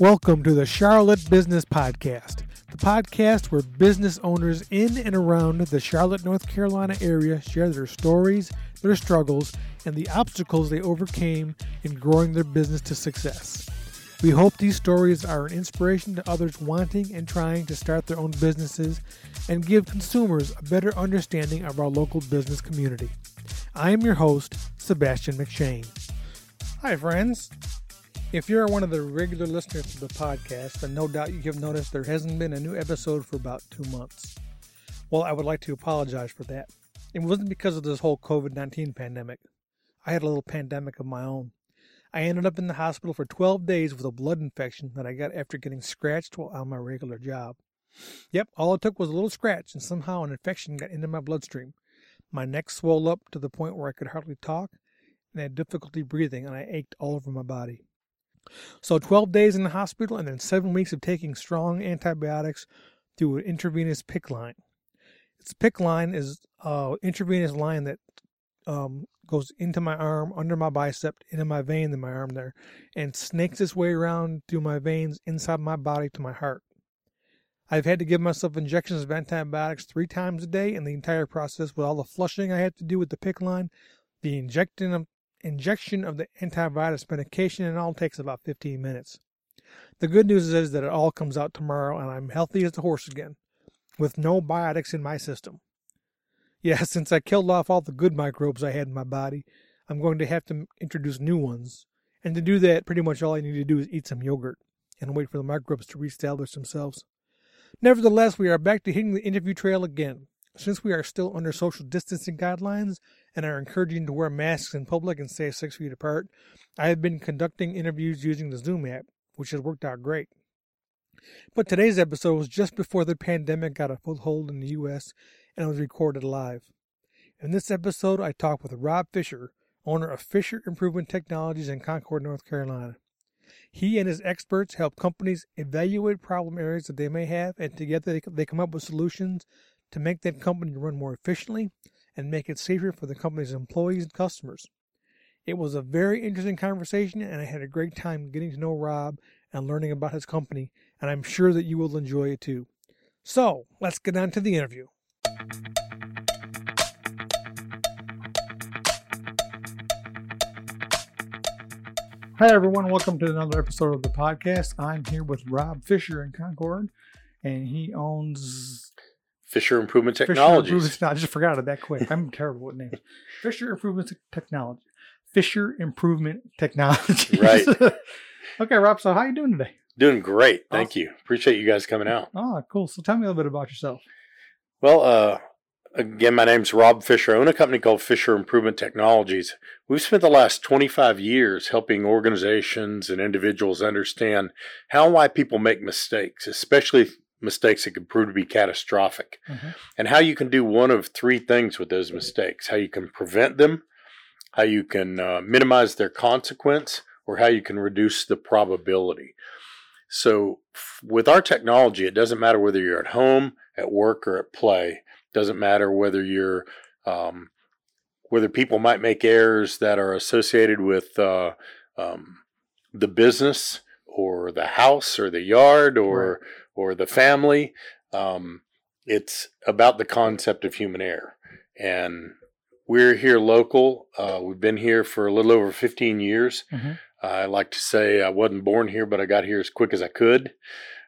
Welcome to the Charlotte Business Podcast, the podcast where business owners in and around the Charlotte, North Carolina area share their stories, their struggles, and the obstacles they overcame in growing their business to success. We hope these stories are an inspiration to others wanting and trying to start their own businesses and give consumers a better understanding of our local business community. I am your host, Sebastian McShane. Hi, friends. If you're one of the regular listeners to the podcast, then no doubt you have noticed there hasn't been a new episode for about two months. Well, I would like to apologize for that. It wasn't because of this whole COVID 19 pandemic. I had a little pandemic of my own. I ended up in the hospital for 12 days with a blood infection that I got after getting scratched while on my regular job. Yep, all it took was a little scratch, and somehow an infection got into my bloodstream. My neck swelled up to the point where I could hardly talk, and I had difficulty breathing, and I ached all over my body. So 12 days in the hospital and then seven weeks of taking strong antibiotics through an intravenous PICC line. Its PICC line is an intravenous line that um, goes into my arm, under my bicep, into my vein in my arm there, and snakes its way around through my veins inside my body to my heart. I've had to give myself injections of antibiotics three times a day, and the entire process with all the flushing I had to do with the PICC line, the injecting of injection of the antivirus medication and all takes about 15 minutes. The good news is that it all comes out tomorrow and I'm healthy as a horse again, with no biotics in my system. Yeah, since I killed off all the good microbes I had in my body, I'm going to have to introduce new ones. And to do that, pretty much all I need to do is eat some yogurt and wait for the microbes to reestablish themselves. Nevertheless, we are back to hitting the interview trail again. Since we are still under social distancing guidelines and are encouraging to wear masks in public and stay six feet apart, I have been conducting interviews using the Zoom app, which has worked out great. But today's episode was just before the pandemic got a foothold in the U.S. and it was recorded live. In this episode, I talked with Rob Fisher, owner of Fisher Improvement Technologies in Concord, North Carolina. He and his experts help companies evaluate problem areas that they may have, and together they come up with solutions to make that company run more efficiently and make it safer for the company's employees and customers. It was a very interesting conversation, and I had a great time getting to know Rob and learning about his company, and I'm sure that you will enjoy it too. So, let's get on to the interview. Hi, everyone. Welcome to another episode of the podcast. I'm here with Rob Fisher in Concord, and he owns Fisher Improvement Technologies. Fisher Improvement, I just forgot it that quick. I'm terrible with names. Fisher Improvement Technology. Fisher Improvement Technology. Right. okay, Rob. So how you doing today? Doing great. Thank awesome. you. Appreciate you guys coming out. Oh, cool. So tell me a little bit about yourself. Well, uh, again, my name's Rob Fisher. I own a company called Fisher Improvement Technologies. We've spent the last 25 years helping organizations and individuals understand how and why people make mistakes, especially mistakes that could prove to be catastrophic, mm-hmm. and how you can do one of three things with those mistakes how you can prevent them, how you can uh, minimize their consequence, or how you can reduce the probability. So, f- with our technology, it doesn't matter whether you're at home, at work, or at play. It doesn't matter whether you're um, whether people might make errors that are associated with uh, um, the business or the house or the yard or right or the family. Um, it's about the concept of human error. And we're here local. Uh, we've been here for a little over 15 years. Mm-hmm. I like to say I wasn't born here, but I got here as quick as I could.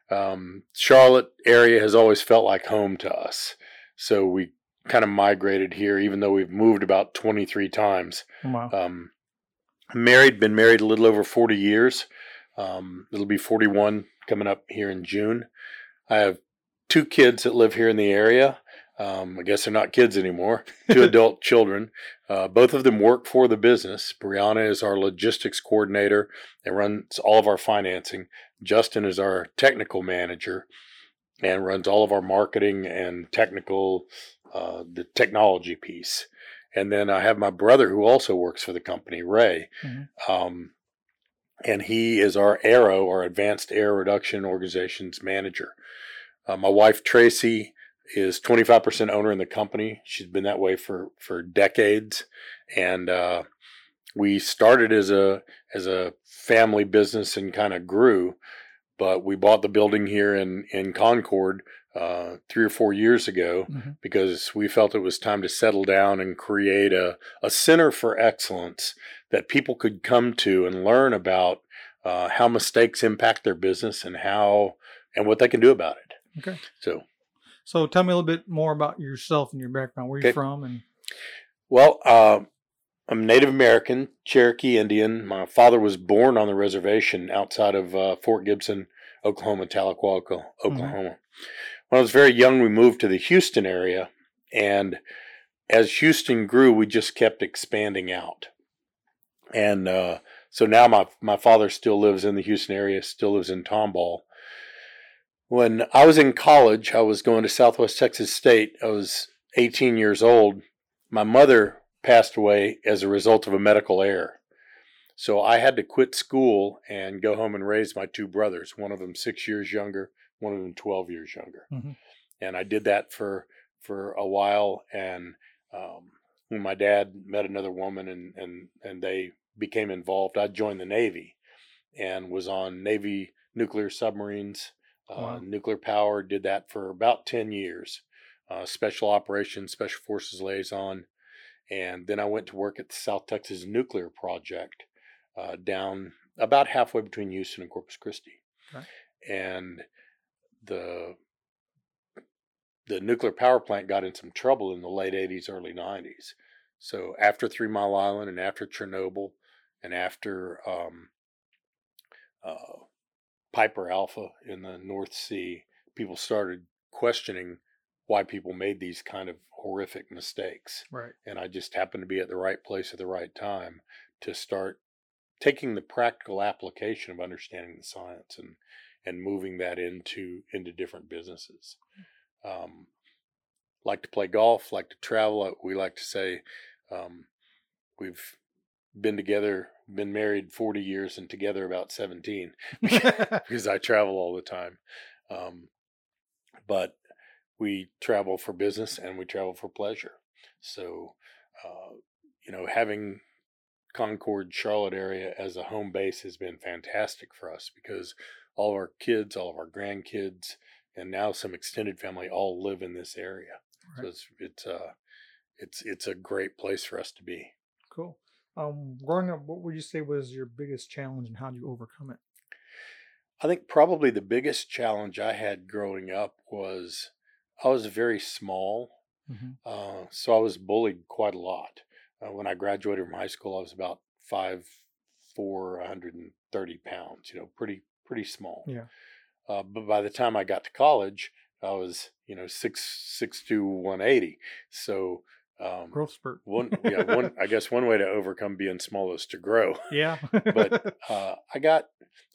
Um, Charlotte area has always felt like home to us. So we kind of migrated here, even though we've moved about 23 times. Wow. Um, married, been married a little over 40 years. Um, it'll be 41 coming up here in June. I have two kids that live here in the area. Um, I guess they're not kids anymore, two adult children. Uh, both of them work for the business. Brianna is our logistics coordinator and runs all of our financing. Justin is our technical manager and runs all of our marketing and technical, uh, the technology piece. And then I have my brother who also works for the company, Ray. Mm-hmm. Um, and he is our AERO, our Advanced Error Reduction Organizations manager. Uh, my wife Tracy is 25% owner in the company. She's been that way for for decades, and uh, we started as a as a family business and kind of grew, but we bought the building here in in Concord uh, three or four years ago Mhm. because we felt it was time to settle down and create a, a center for excellence that people could come to and learn about uh, how mistakes impact their business and how and what they can do about it. Okay. So, So tell me a little bit more about yourself and your background. Where you Okay. from? And well, uh, I'm Native American, Cherokee Indian. My father was born on the reservation outside of uh, Fort Gibson, Oklahoma, Tahlequah, Oka- Oklahoma. When I was very young, we moved to the Houston area, and as Houston grew, we just kept expanding out. And uh, so now my my father still lives in the Houston area, still lives in Tomball. When I was in college, I was going to Southwest Texas State. I was 18 years old. My mother passed away as a result of a medical error. So I had to quit school and go home and raise my two brothers, one of them six years younger, one of them 12 years younger. Mhm. And I did that for, for a while. And um, when my dad met another woman and, and, and they became involved, I joined the Navy and was on Navy nuclear submarines, Wow. nuclear power, did that for about 10 years. Uh, special operations, special forces liaison, and then I went to work at the South Texas Nuclear Project uh, down about halfway between Houston and Corpus Christi. Okay. And the the nuclear power plant got in some trouble in the late 80s, early 90s. So after Three Mile Island and after Chernobyl and after um, uh, Piper Alpha in the North Sea, people started questioning why people made these kind of horrific mistakes right. and I just happened to be at the right place at the right time to start taking the practical application of understanding the science and and moving that into into different businesses. Um, like to play golf, like to travel. We like to say um, we've been together, been married forty years, and together about seventeen because I travel all the time. Um, but we travel for business and we travel for pleasure. So, uh, you know, having Concord, Charlotte area as a home base has been fantastic for us because all of our kids, all of our grandkids, and now some extended family all live in this area. So it's it's uh it's it's a great place for us to be. Cool. Um, growing up, what would you say was your biggest challenge, and how did you overcome it? I think probably the biggest challenge I had growing up was I was very small, Mhm. uh, so I was bullied quite a lot. Uh, when I graduated from high school, I was about five, four, 130 pounds. You know, pretty pretty small. Yeah. Uh, but by the time I got to college, I was you know six six to 180. So um, Growth spurt. one yeah one I guess one way to overcome being small is to grow yeah. but uh, I got,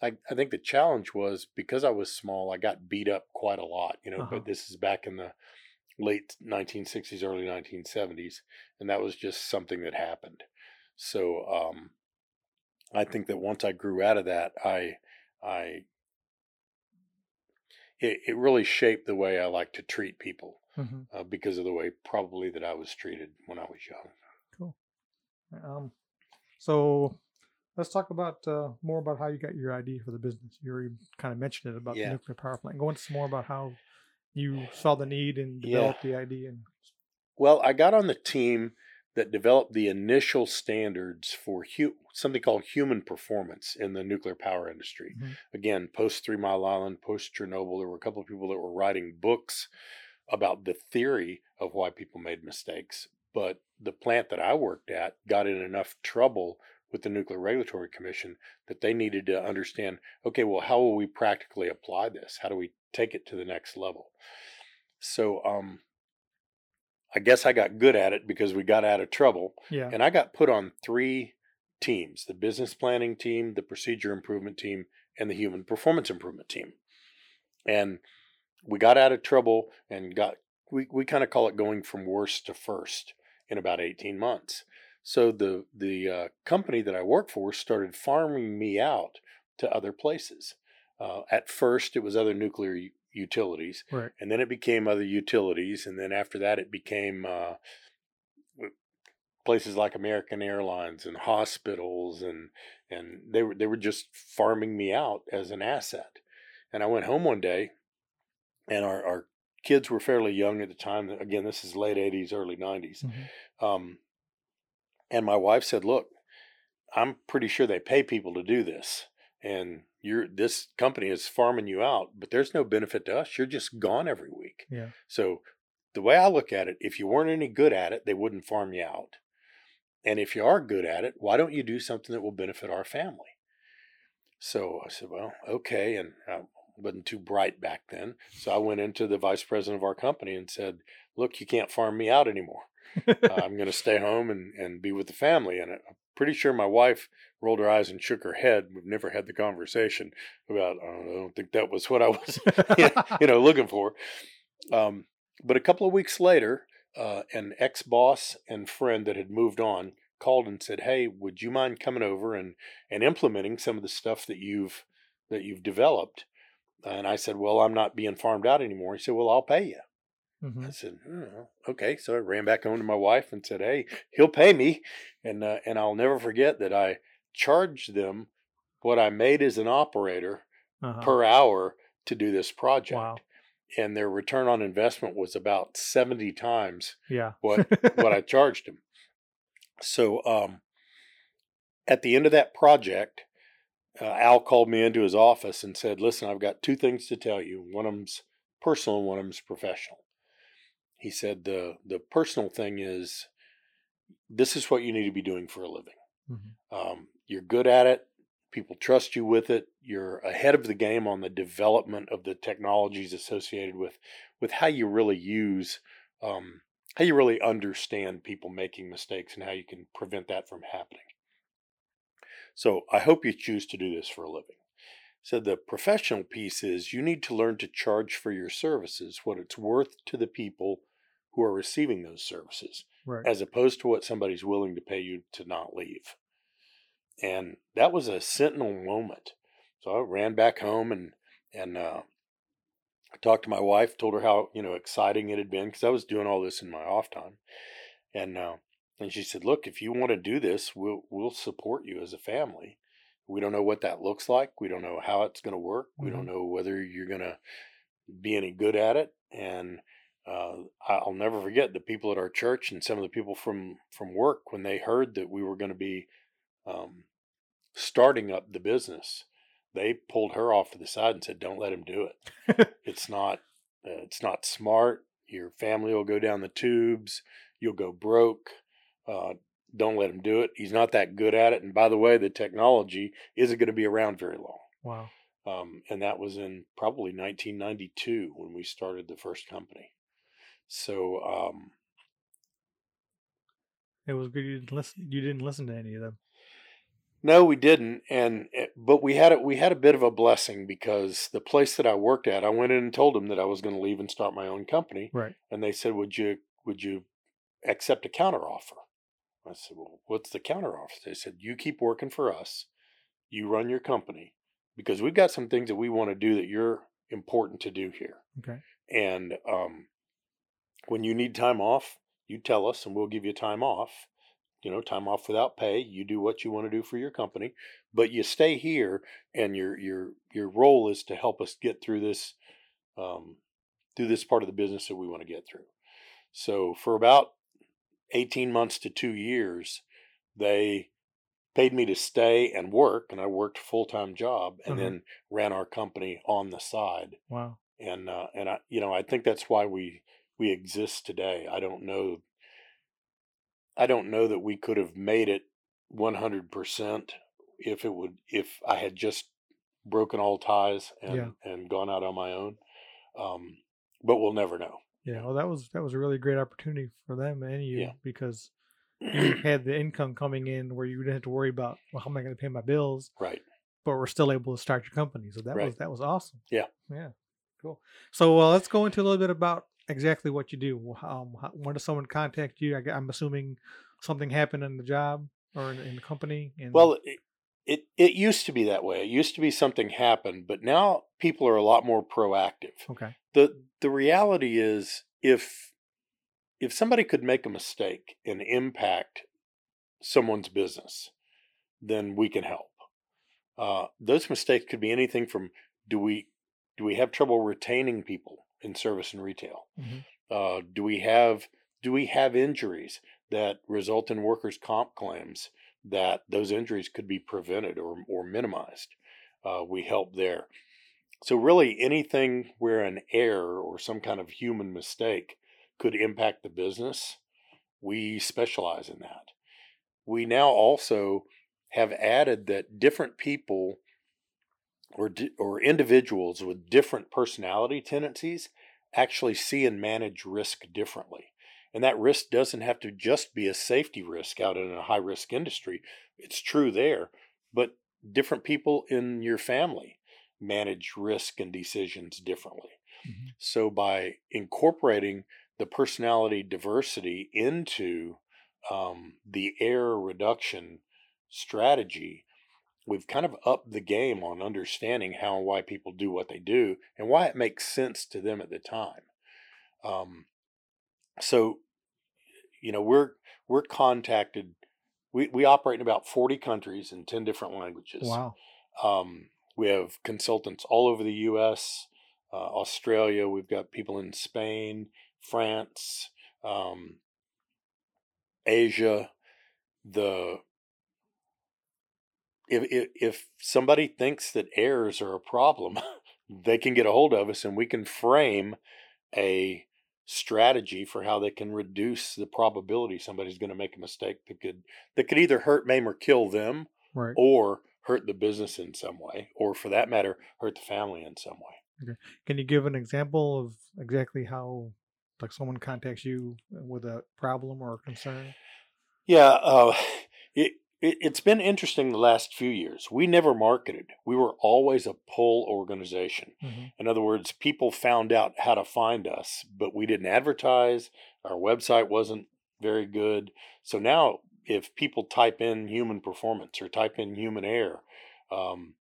I, I think the challenge was because I was small, I got beat up quite a lot, you know. Uh-huh. But this is back in the late 1960s, early 1970s, and that was just something that happened. So um, I think that once I grew out of that, I, I, it, it really shaped the way I like to treat people Mhm. uh, because of the way probably that I was treated when I was young. Cool. Um, so let's talk about uh, more about how you got your idea for the business. You already kind of mentioned it about Yeah. the nuclear power plant. Go into some more about how you saw the need and Yeah. developed the idea. And Well, I got on the team that developed the initial standards for hu- something called human performance in the nuclear power industry. Mhm. Again, post Three Mile Island, post Chernobyl, there were a couple of people that were writing books about the theory of why people made mistakes. But the plant that I worked at got in enough trouble with the Nuclear Regulatory Commission that they needed to understand okay, well, how will we practically apply this? How do we take it to the next level? So, um, I guess I got good at it because we got out of trouble. yeah, And I got put on three teams the business planning team, the procedure improvement team, and the human performance improvement team. And we got out of trouble and got, we, we kind of call it going from worst to first in about 18 months. So the, the uh, company that I work for started farming me out to other places. Uh, at first, it was other nuclear u- utilities right. and then it became other utilities and then after that it became uh, places like American Airlines and hospitals and and they were they were just farming me out as an asset. And I went home one day and our, our kids were fairly young at the time. Again, this is late 80s, early 90s. Mm-hmm. Um, and my wife said, "Look, I'm pretty sure they pay people to do this, and you're this company is farming you out, but there's no benefit to us. You're just gone every week. Yeah. So the way I look at it, if you weren't any good at it, they wouldn't farm you out. And if you are good at it, why don't you do something that will benefit our family? So I said, well, okay. And I wasn't too bright back then. So I went into the vice president of our company and said, look, you can't farm me out anymore. uh, I'm going to stay home and, and be with the family. And I'm pretty sure my wife rolled her eyes and shook her head. We've never had the conversation about, I don't, know, I don't think that was what I was, you know, looking for. Um, but a couple of weeks later, uh, an ex boss and friend that had moved on called and said, "Hey, would you mind coming over and and implementing some of the stuff that you've that you've developed?" And I said, "Well, I'm not being farmed out anymore." He said, "Well, I'll pay you." Mhm. I said, "Oh, "Okay." So I ran back home to my wife and said, "Hey, he'll pay me," and uh, and I'll never forget that I charged them what I made as an operator Uh-huh. per hour to do this project, Wow. and their return on investment was about seventy times Yeah. what what I charged them. So um, at the end of that project, uh, Al called me into his office and said, "Listen, I've got two things to tell you. One of them's personal, and one of them's professional." He said, "the The personal thing is, this is what you need to be doing for a living. Mhm. Um, you're good at it. People trust you with it. You're ahead of the game on the development of the technologies associated with with how you really use, um, how you really understand people making mistakes and how you can prevent that from happening. So I hope you choose to do this for a living. So the professional piece is you need to learn to charge for your services what it's worth to the people who are receiving those services Right. as opposed to what somebody's willing to pay you to not leave. And that was a sentinel moment. So I ran back home and and uh, I talked to my wife, told her how you know exciting it had been because I was doing all this in my off time, and uh, and she said, "Look, if you want to do this, we'll we'll support you as a family. We don't know what that looks like. We don't know how it's going to work. We don't know whether you're going to be any good at it, and." uh, I'll never forget the people at our church and some of the people from from work when they heard that we were going to be um, starting up the business. They pulled her off to the side and said, "Don't let him do it. it's not uh, it's not smart. Your family will go down the tubes. You'll go broke. Uh, don't let him do it. He's not that good at it. And by the way, the technology isn't going to be around very long." wow. Um, and that was in probably 1992 when we started the first company. So um, It was good. You didn't listen. You didn't listen to any of them. no, we didn't, and it- but we had a, we had a bit of a blessing because the place that I worked at, I went in and told them that I was going to leave and start my own company, Right. and they said, "Would you would you accept a counteroffer?" I said, "Well, what's the counteroffer?" They said, "You keep working for us, you run your company, because we've got some things that we want to do that you're important to do here." Okay. And um, when you need time off, you tell us and we'll give you time off. You know, time off without pay. You do what you want to do for your company, but you stay here, and your your your role is to help us get through this um, through this part of the business that we want to get through. So for about eighteen months to two years, they paid me to stay and work, and I worked full time job, and Uh-huh. then ran our company on the side Wow. and uh, and I you know I think that's why we we exist today. I don't know. I don't know that we could have made it one hundred percent if it would if I had just broken all ties and Yeah. and gone out on my own. Um, but we'll never know. Yeah. Well, that was that was a really great opportunity for them and you Yeah. because you had the income coming in where you didn't have to worry about well, how am I going to pay my bills, Right. but we're still able to start your company. So that Right. was that was awesome. Yeah. Yeah. Cool. So uh, let's go into a little bit about exactly what you do. Um, how, when does someone contact you? I, am assuming something happened in the job or in, in the company. And Well, it, it it used to be that way. It used to be something happened, but now people are a lot more proactive. okay. the the reality is if if somebody could make a mistake and impact someone's business, then we can help. Uh, those mistakes could be anything from do we do we have trouble retaining people in service and retail? Mhm. Uh, do we have do we have injuries that result in workers' comp claims that those injuries could be prevented or or minimized? Uh, we help there. So really, anything where an error or some kind of human mistake could impact the business, we specialize in that. We now also have added that different people or or individuals with different personality tendencies actually see and manage risk differently. And that risk doesn't have to just be a safety risk out in a high risk industry. It's true there, but different people in your family manage risk and decisions differently. Mhm. So by incorporating the personality diversity into um, the error reduction strategy, we've kind of upped the game on understanding how and why people do what they do and why it makes sense to them at the time. Um, so, you know, we're we're contacted. We we operate in about forty countries in ten different languages. Wow. Um, we have consultants all over the U.S., uh, Australia. We've got people in Spain, France, um, Asia. The if, if if somebody thinks that errors are a problem, they can get a hold of us, and we can frame a strategy for how they can reduce the probability somebody's going to make a mistake that could that could either hurt, maim, or kill them, Right. or hurt the business in some way, or for that matter, hurt the family in some way. Okay. Can you give an example of exactly how, like, someone contacts you with a problem or a concern? Yeah, uh, it, it it's been interesting the last few years. We never marketed. We were always a pull organization. Mhm. In other words, people found out how to find us, but we didn't advertise. Our website wasn't very good. So now, if people type in human performance or type in human error um,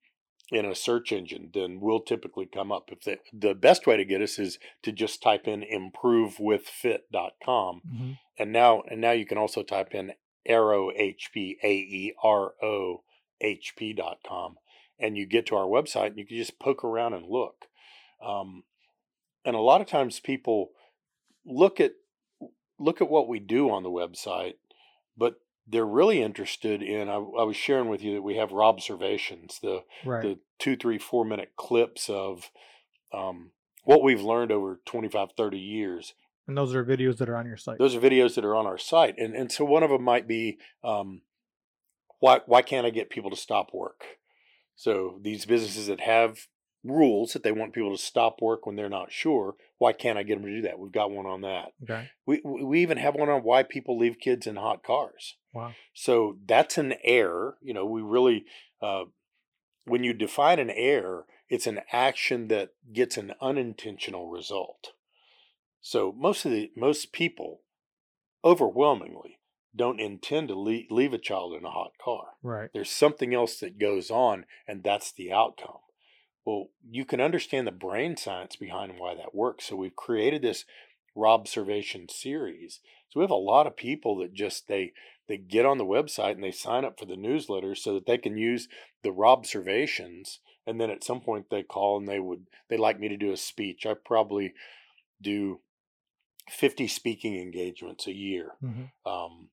in a search engine, then we'll typically come up. If the, the best way to get us is to just type in improvewithfit.com Mhm. and now and now you can also type in arrow hp a e r o h p dot com and you get to our website and you can just poke around and look um, and a lot of times people look at look at what we do on the website but they're really interested in I, I was sharing with you that we have observations the Right. the two three four minute clips of um, what we've learned over 25 30 years and those are videos that are on your site. those are videos that are on our site and and so one of them might be um, why why can't i get people to stop work so these businesses that have rules that they want people to stop work when they're not sure why can't i get them to do that we've got one on that okay. we we even have one on why people leave kids in hot cars Wow. so that's an error. You know, we really, uh, when you define an error, it's an action that gets an unintentional result. So most of the most people, overwhelmingly, don't intend to leave, leave a child in a hot car. Right. There's something else that goes on, and that's the outcome. Well, you can understand the brain science behind why that works. So we've created this Robservation series. So we have a lot of people that just they they get on the website and they sign up for the newsletter so that they can use the Robservations. And then at some point they call and they would they like me to do a speech. I probably do 50 speaking engagements a year hmm um,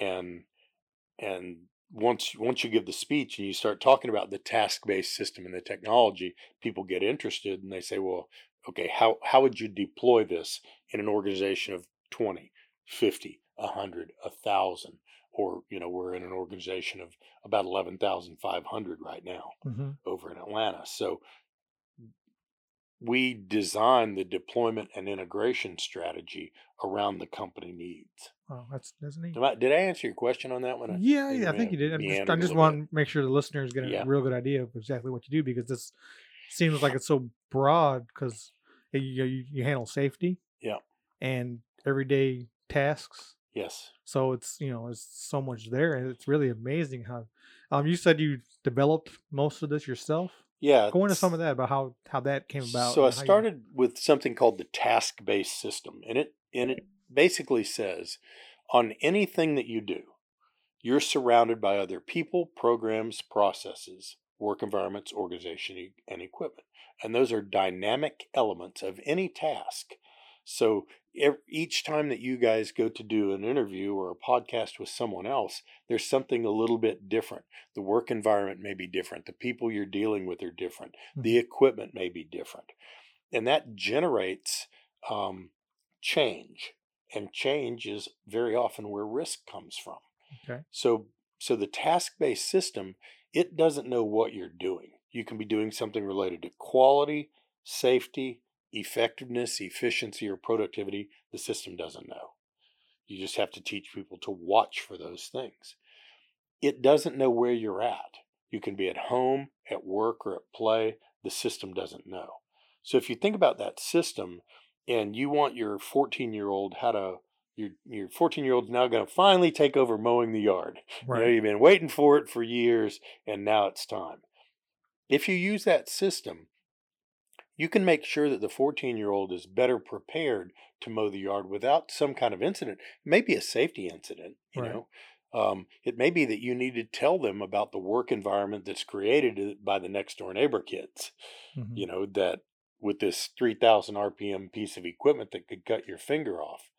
and and once once you give the speech and you start talking about the task based system and the technology, people get interested and they say, well, okay, how how would you deploy this in an organization of 20, 50, 100, 1,000? Or, you know, we're in an organization of about 11,500 right now hmm over in Atlanta. So we design the deployment and integration strategy around the company needs. Oh, that's that's neat. Am I- Did I answer your question on that one? Yeah, maybe yeah, I think you did. I just, just want to make sure the listeners get a Yeah. real good idea of exactly what you do because this seems like it's so broad because you, you you handle safety, Yeah. and everyday tasks. Yes. So it's you know it's so much there, and it's really amazing how. Um, you said you developed most of this yourself. Yeah. Go into some of that about how how that came about. So I how you- started with something called the task-based system, and it and it basically says on anything that you do, you're surrounded by other people, programs, processes, work environments, organization, and equipment. And those are dynamic elements of any task. So each time that you guys go to do an interview or a podcast with someone else, there's something a little bit different. The work environment may be different. The people you're dealing with are different. The equipment may be different. And that generates um, change. And change is very often where risk comes from. Okay. So so the task-based system, it doesn't know what you're doing. You can be doing something related to quality, safety, effectiveness, efficiency, or productivity. The system doesn't know. You just have to teach people to watch for those things. It doesn't know where you're at. You can be at home, at work, or at play. The system doesn't know. So if you think about that system and you want your 14 year old how to your your 14 year old's now going to finally take over mowing the yard. You know, Right. you've been waiting for it for years and now it's time. If you use that system, you can make sure that the 14 year old is better prepared to mow the yard without some kind of incident. Maybe a safety incident, you Right. know. Um, it may be that you need to tell them about the work environment that's created by the next door neighbor kids Mhm. you know, that with this 3000 RPM piece of equipment that could cut your finger off.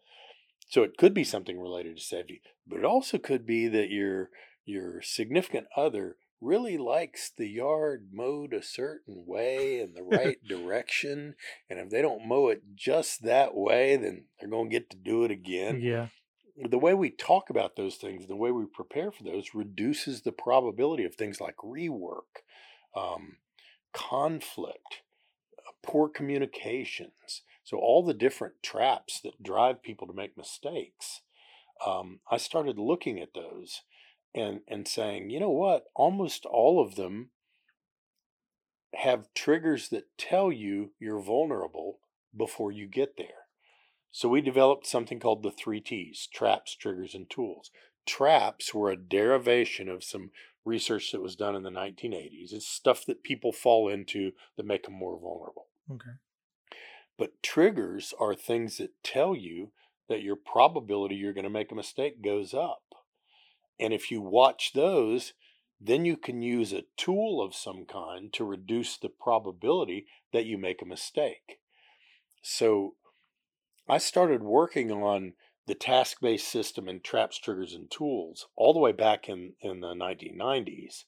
So it could be something related to safety, but it also could be that your your significant other really likes the yard mowed a certain way in the right direction, and if they don't mow it just that way, then they're going to get to do it again Yeah. the way we talk about those things, the way we prepare for those, reduces the probability of things like rework, um, conflict, uh, poor communications. So, all the different traps that drive people to make mistakes. Um, I started looking at those and, and saying, you know what? Almost all of them have triggers that tell you you're vulnerable before you get there. So we developed something called the three T's traps, triggers, and tools. Traps were a derivation of some research that was done in the 1980s. It's stuff that people fall into that make them more vulnerable. Okay. But triggers are things that tell you that your probability you're going to make a mistake goes up. And if you watch those, then you can use a tool of some kind to reduce the probability that you make a mistake. So I started working on the task based system and traps, triggers, and tools all the way back in, in the 1990s.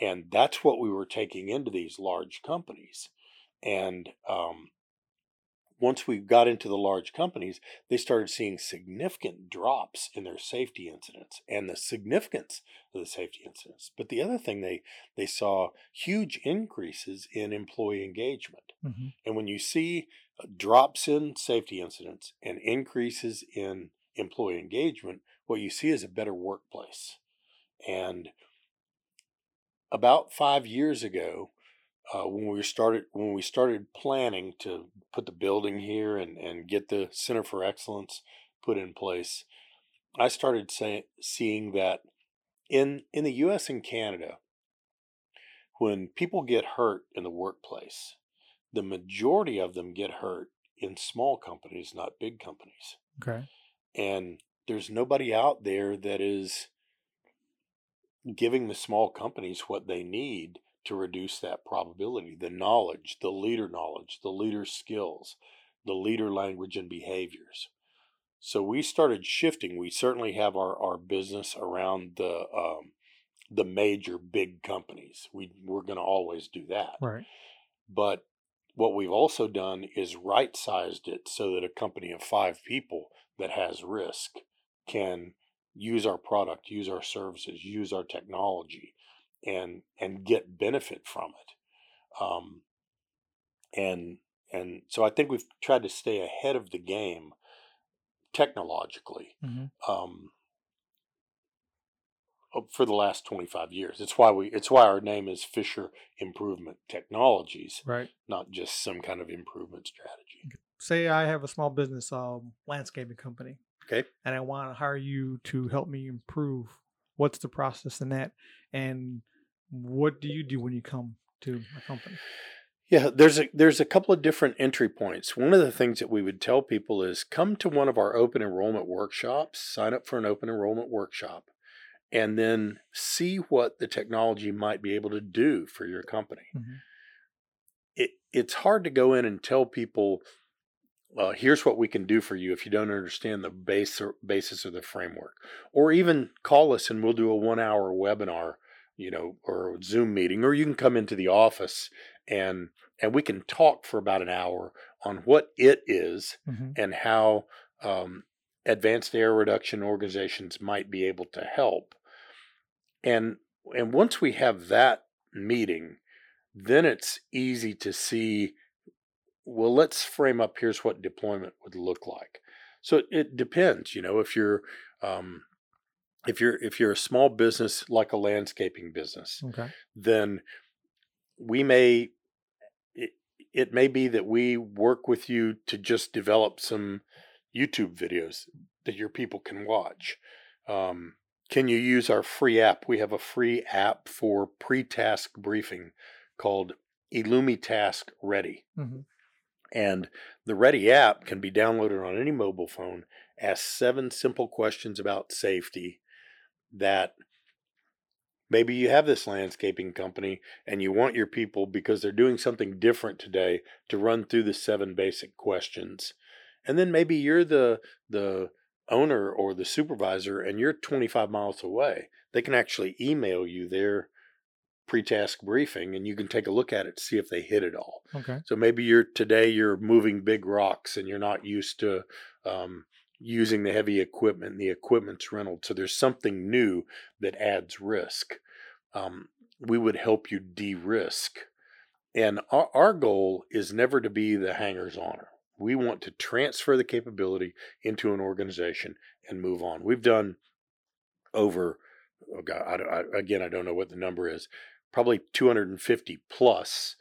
And that's what we were taking into these large companies. And um, once we got into the large companies, they started seeing significant drops in their safety incidents and the significance of the safety incidents. But the other thing they they saw huge increases in employee engagement. hmm And when you see uh, drops in safety incidents and increases in employee engagement, what you see is a better workplace. And about five years ago, uh, when we started when we started planning to put the building here and, and get the Center for Excellence put in place, I started say, seeing that in in the U.S. and Canada, when people get hurt in the workplace, the majority of them get hurt in small companies, not big companies. Okay. And there's nobody out there that is giving the small companies what they need to reduce that probability the knowledge, the leader knowledge, the leader skills, the leader language and behaviors. So we started shifting. We certainly have our, our business around the um, the major big companies. We we're going to always do that. Right. But what we've also done is right sized it so that a company of five people that has risk can use our product, use our services, use our technology, and and get benefit from it. Um, and and so I think we've tried to stay ahead of the game technologically hmm um, for the last 25 years. It's why we it's why our name is Fisher Improvement Technologies, Right. not just some kind of improvement strategy. Say I have a small business, um, landscaping company. Okay. And I want to hire you to help me improve. What's the process in that? And what do you do when you come to a company? Yeah, there's a there's a couple of different entry points. One of the things that we would tell people is come to one of our open enrollment workshops, sign up for an open enrollment workshop, and then see what the technology might be able to do for your company. Mhm. It, it's hard to go in and tell people, uh, here's what we can do for you if you don't understand the base or basis of the framework. Or even call us and we'll do a one hour webinar, you know, or a Zoom meeting, or you can come into the office and and we can talk for about an hour on what it is Mhm. and how um, advanced error reduction organizations might be able to help. And and once we have that meeting, then it's easy to see. Well, let's frame up. Here's what deployment would look like. So it, it depends. You know, if you're um, if you're if you're a small business like a landscaping business, Okay. then we may it, it may be that we work with you to just develop some YouTube videos that your people can watch. Um, can you use our free app? We have a free app for pre-task briefing called IllumiTask Ready. hmm And the Ready app can be downloaded on any mobile phone. Asks seven simple questions about safety that maybe you have this landscaping company and you want your people because they're doing something different today to run through the seven basic questions. And then maybe you're the the owner or the supervisor and you're 25 miles away. They can actually email you their pre-task briefing and you can take a look at it to see if they hit it all. Okay. So maybe you're today you're moving big rocks and you're not used to um, using the heavy equipment. The equipment's rented, so there's something new that adds risk. Um, we would help you de-risk, and our, our goal is never to be the hangers on. We want to transfer the capability into an organization and move on. We've done over, oh God, I, I, again, I don't know what the number is, probably 250 plus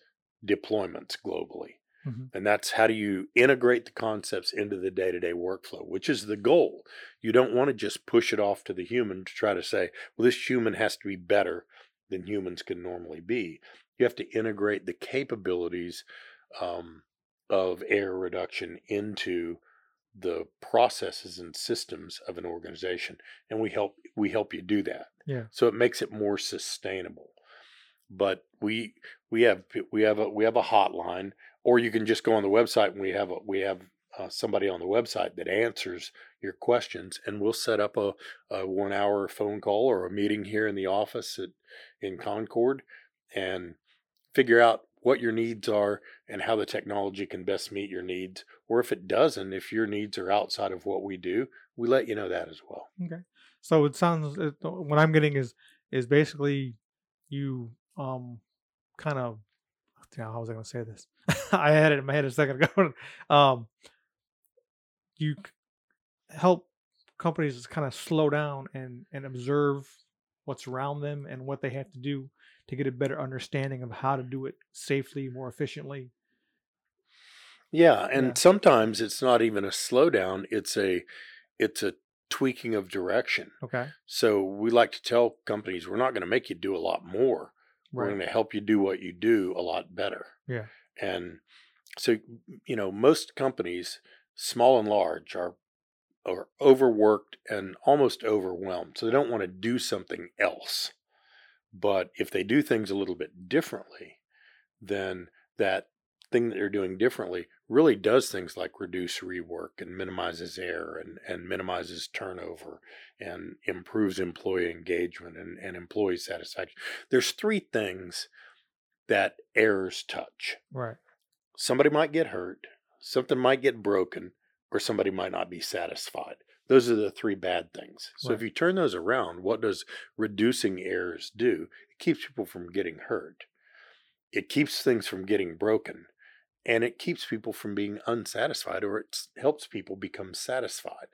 deployments globally. Mhm. And that's how do you integrate the concepts into the day to day workflow, which is the goal. You don't want to just push it off to the human to try to say, well, this human has to be better than humans can normally be. You have to integrate the capabilities um, of error reduction into the processes and systems of an organization and we help we help you do that Yeah. so it makes it more sustainable but we we have we have a we have a hotline or you can just go on the website and we have a we have uh, somebody on the website that answers your questions and we'll set up a, a one hour phone call or a meeting here in the office at in concord and figure out what your needs are and how the technology can best meet your needs or if it doesn't if your needs are outside of what we do we let you know that as well Okay. So it sounds what I'm getting is is basically you um kind of how was I going to say this? I had it in my head a second ago. um, you help companies kind of slow down and and observe what's around them and what they have to do to get a better understanding of how to do it safely, more efficiently. Yeah, and Yeah. sometimes it's not even a slowdown, it's a it's a tweaking of direction. Okay. So we like to tell companies we're not going to make you do a lot more. We're going to help you do what you do a lot better. Yeah. And so you know, most companies, small and large, are are overworked and almost overwhelmed. So they don't want to do something else. But if they do things a little bit differently, then that thing that they're doing differently really does things like reduce rework and minimizes error and, and minimizes turnover and improves employee engagement and, and employee satisfaction. There's three things that errors touch. Right. Somebody might get hurt, something might get broken, or somebody might not be satisfied. Those are the three bad things. So if you turn those around, what does reducing errors do? It keeps people from getting hurt. It keeps things from getting broken. And it keeps people from being unsatisfied or it helps people become satisfied.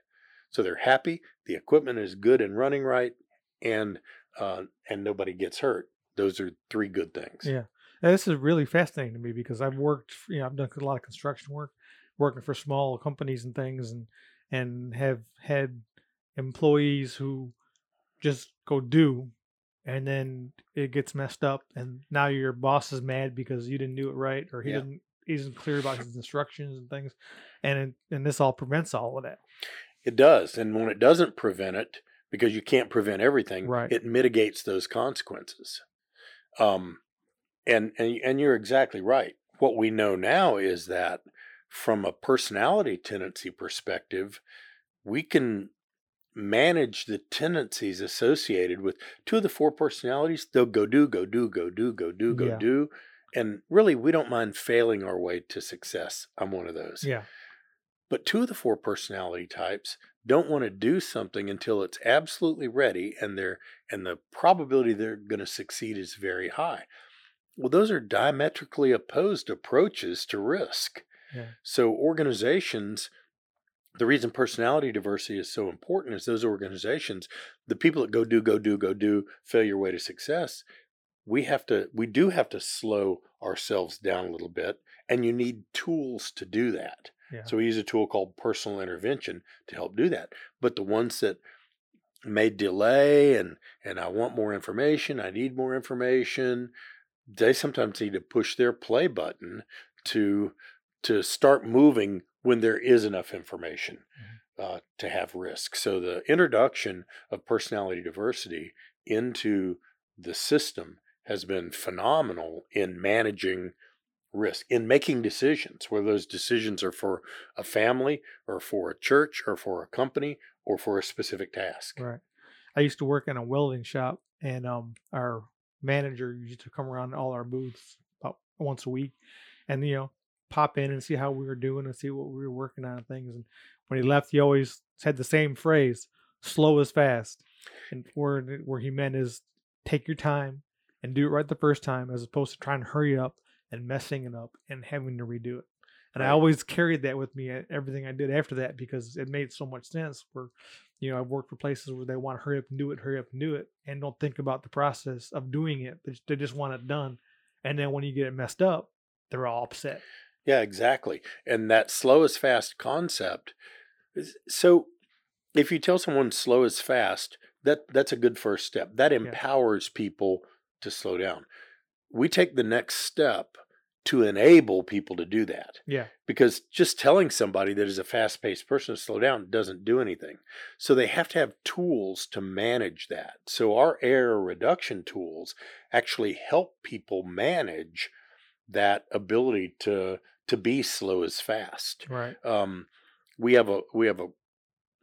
So they're happy, the equipment is good and running right, and uh, and nobody gets hurt. Those are three good things. Yeah. And this is really fascinating to me because I've worked, you know, I've done a lot of construction work, working for small companies and things, and and have had employees who just go do, and then it gets messed up, and now your boss is mad because you didn't do it right, or he Yeah. didn't, isn't clear about his instructions and things, and it, and this all prevents all of that. It does. And when it doesn't prevent it, because you can't prevent everything. Right. It mitigates those consequences. Um, and and and you're exactly right. What we know now is that from a personality tendency perspective, we can manage the tendencies associated with two of the four personalities. They'll go do, go do, go do, go do, go Yeah. do. And really, we don't mind failing our way to success. I'm one of those. Yeah. But two of the four personality types don't want to do something until it's absolutely ready and they're and the probability they're going to succeed is very high. Well, those are diametrically opposed approaches to risk. Yeah. So organizations the reason personality diversity is so important is those organizations, the people that go do, go do, go do, fail your way to success, we have to we do have to slow ourselves down a little bit and you need tools to do that. Yeah. So we use a tool called personal intervention to help do that. But the ones that may delay and and I want more information, I need more information, they sometimes need to push their play button to to start moving when there is enough information uh, to have risk. So the introduction of personality diversity into the system has been phenomenal in managing risk, in making decisions, whether those decisions are for a family or for a church or for a company or for a specific task. Right. I used to work in a welding shop, and um, our manager used to come around all our booths about once a week, and you know, pop in and see how we were doing and see what we were working on and things. And when he left, he always said the same phrase: "Slow is fast," and where where he meant is take your time and do it right the first time, as opposed to trying to hurry up and messing it up and having to redo it. And I always carried that with me at everything I did after that because it made so much sense. Where, you know, I've worked for places where they want to hurry up and do it, hurry up and do it, and don't think about the process of doing it. They, they just want it done. And then when you get it messed up, they're all upset. Yeah, exactly. And that slow is fast concept. is- So if you tell someone slow is fast, that that's a good first step. That empowers people to slow down. We take the next step to enable people to do that Yeah. because just telling somebody that is a fast-paced person to slow down doesn't do anything. So they have to have tools to manage that. So our error reduction tools actually help people manage that ability to to be slow as fast. Right. Um, we have a we have a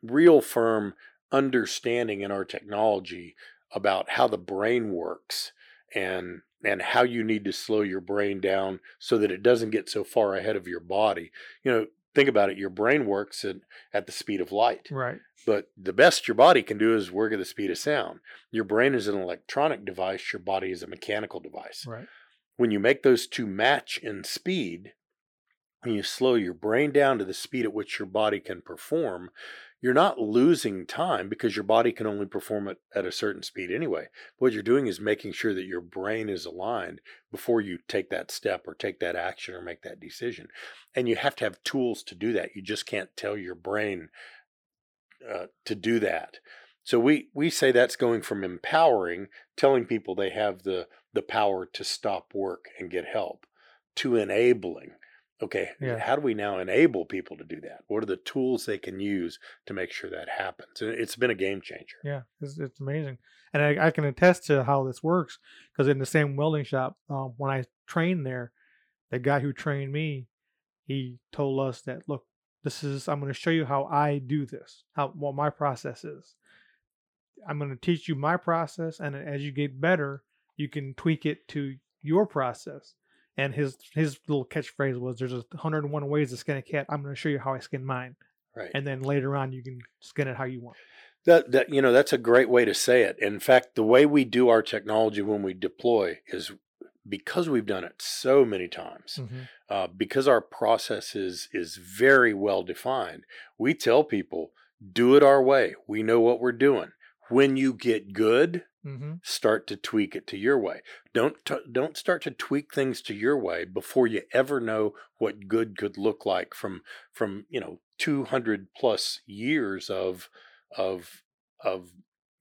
real firm understanding in our technology about how the brain works and and how you need to slow your brain down so that it doesn't get so far ahead of your body. You know, think about it. Your brain works at, at the speed of light. Right. But the best your body can do is work at the speed of sound. Your brain is an electronic device, your body is a mechanical device. Right. When you make those two match in speed, and you slow your brain down to the speed at which your body can perform, you're not losing time because your body can only perform it at a certain speed anyway. What you're doing is making sure that your brain is aligned before you take that step or take that action or make that decision. And you have to have tools to do that. You just can't tell your brain uh, to do that. So we we say that's going from empowering, telling people they have the the power to stop work and get help, to enabling. Okay, Yeah. how do we now enable people to do that? What are the tools they can use to make sure that happens? And it's been a game changer. Yeah, it's, it's amazing, and I, I can attest to how this works because in the same welding shop, um, when I trained there, the guy who trained me, he told us that look, this is I'm going to show you how I do this, how what my process is. I'm going to teach you my process, and as you get better, you can tweak it to your process. And his his little catchphrase was, "There's a 101 ways to skin a cat. I'm going to show you how I skin mine." Right. And then later on, you can skin it how you want. That that you know that's a great way to say it. In fact, the way we do our technology when we deploy is because we've done it so many times. Mhm. uh, because our process is is very well defined, we tell people do it our way. We know what we're doing. When you get good, Mm-hmm. start to tweak it to your way. Don't t- don't start to tweak things to your way before you ever know what good could look like from from you know 200 plus years of of of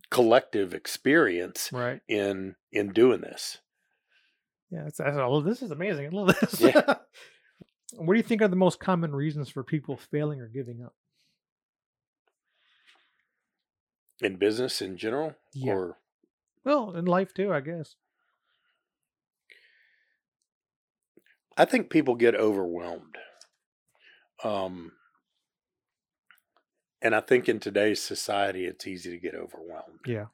collective experience Right. in in doing this. Yeah, it's, I well, this is amazing. I love this. Yeah. what do you think are the most common reasons for people failing or giving up? in business in general, Yeah. or Well, in life too, I guess. I think people get overwhelmed. Um, and I think in today's society, it's easy to get overwhelmed. Yeah.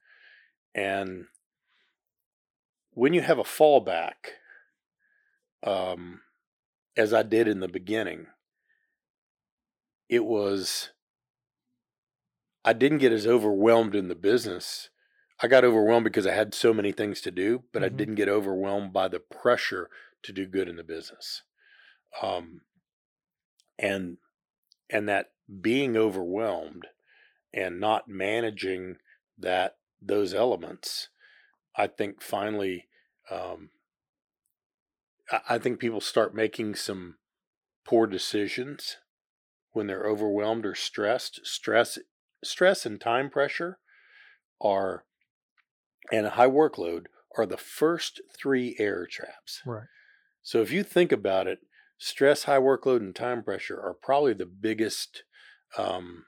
And when you have a fallback, um, as I did in the beginning, it was, I didn't get as overwhelmed in the business. I got overwhelmed because I had so many things to do, but I Mhm. didn't get overwhelmed by the pressure to do good in the business. Um, and, and that being overwhelmed and not managing that those elements, I think finally, um, I, I think people start making some poor decisions when they're overwhelmed or stressed. Stress, stress, and time pressure are, and a high workload are the first three error traps. Right. So if you think about it, stress, high workload, and time pressure are probably the biggest um,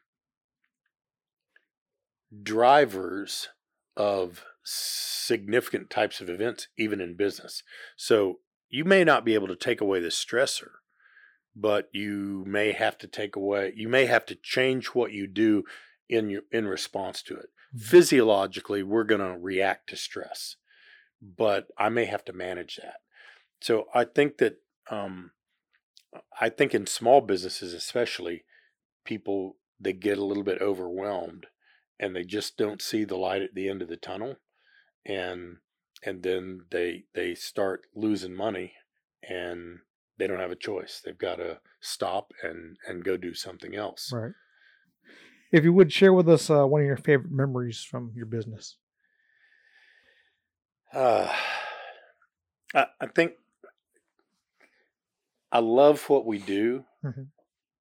drivers of significant types of events, even in business. So you may not be able to take away the stressor, but you may have to take away, you may have to change what you do in your in response to it. Physiologically, we're going to react to stress, but I may have to manage that. So I think that um, I think in small businesses, especially, people they get a little bit overwhelmed and they just don't see the light at the end of the tunnel, and and then they they start losing money and they don't have a choice. They've got to stop and and go do something else. Right. If you would share with us uh, one of your favorite memories from your business. Uh, I, I think I love what we do Mhm.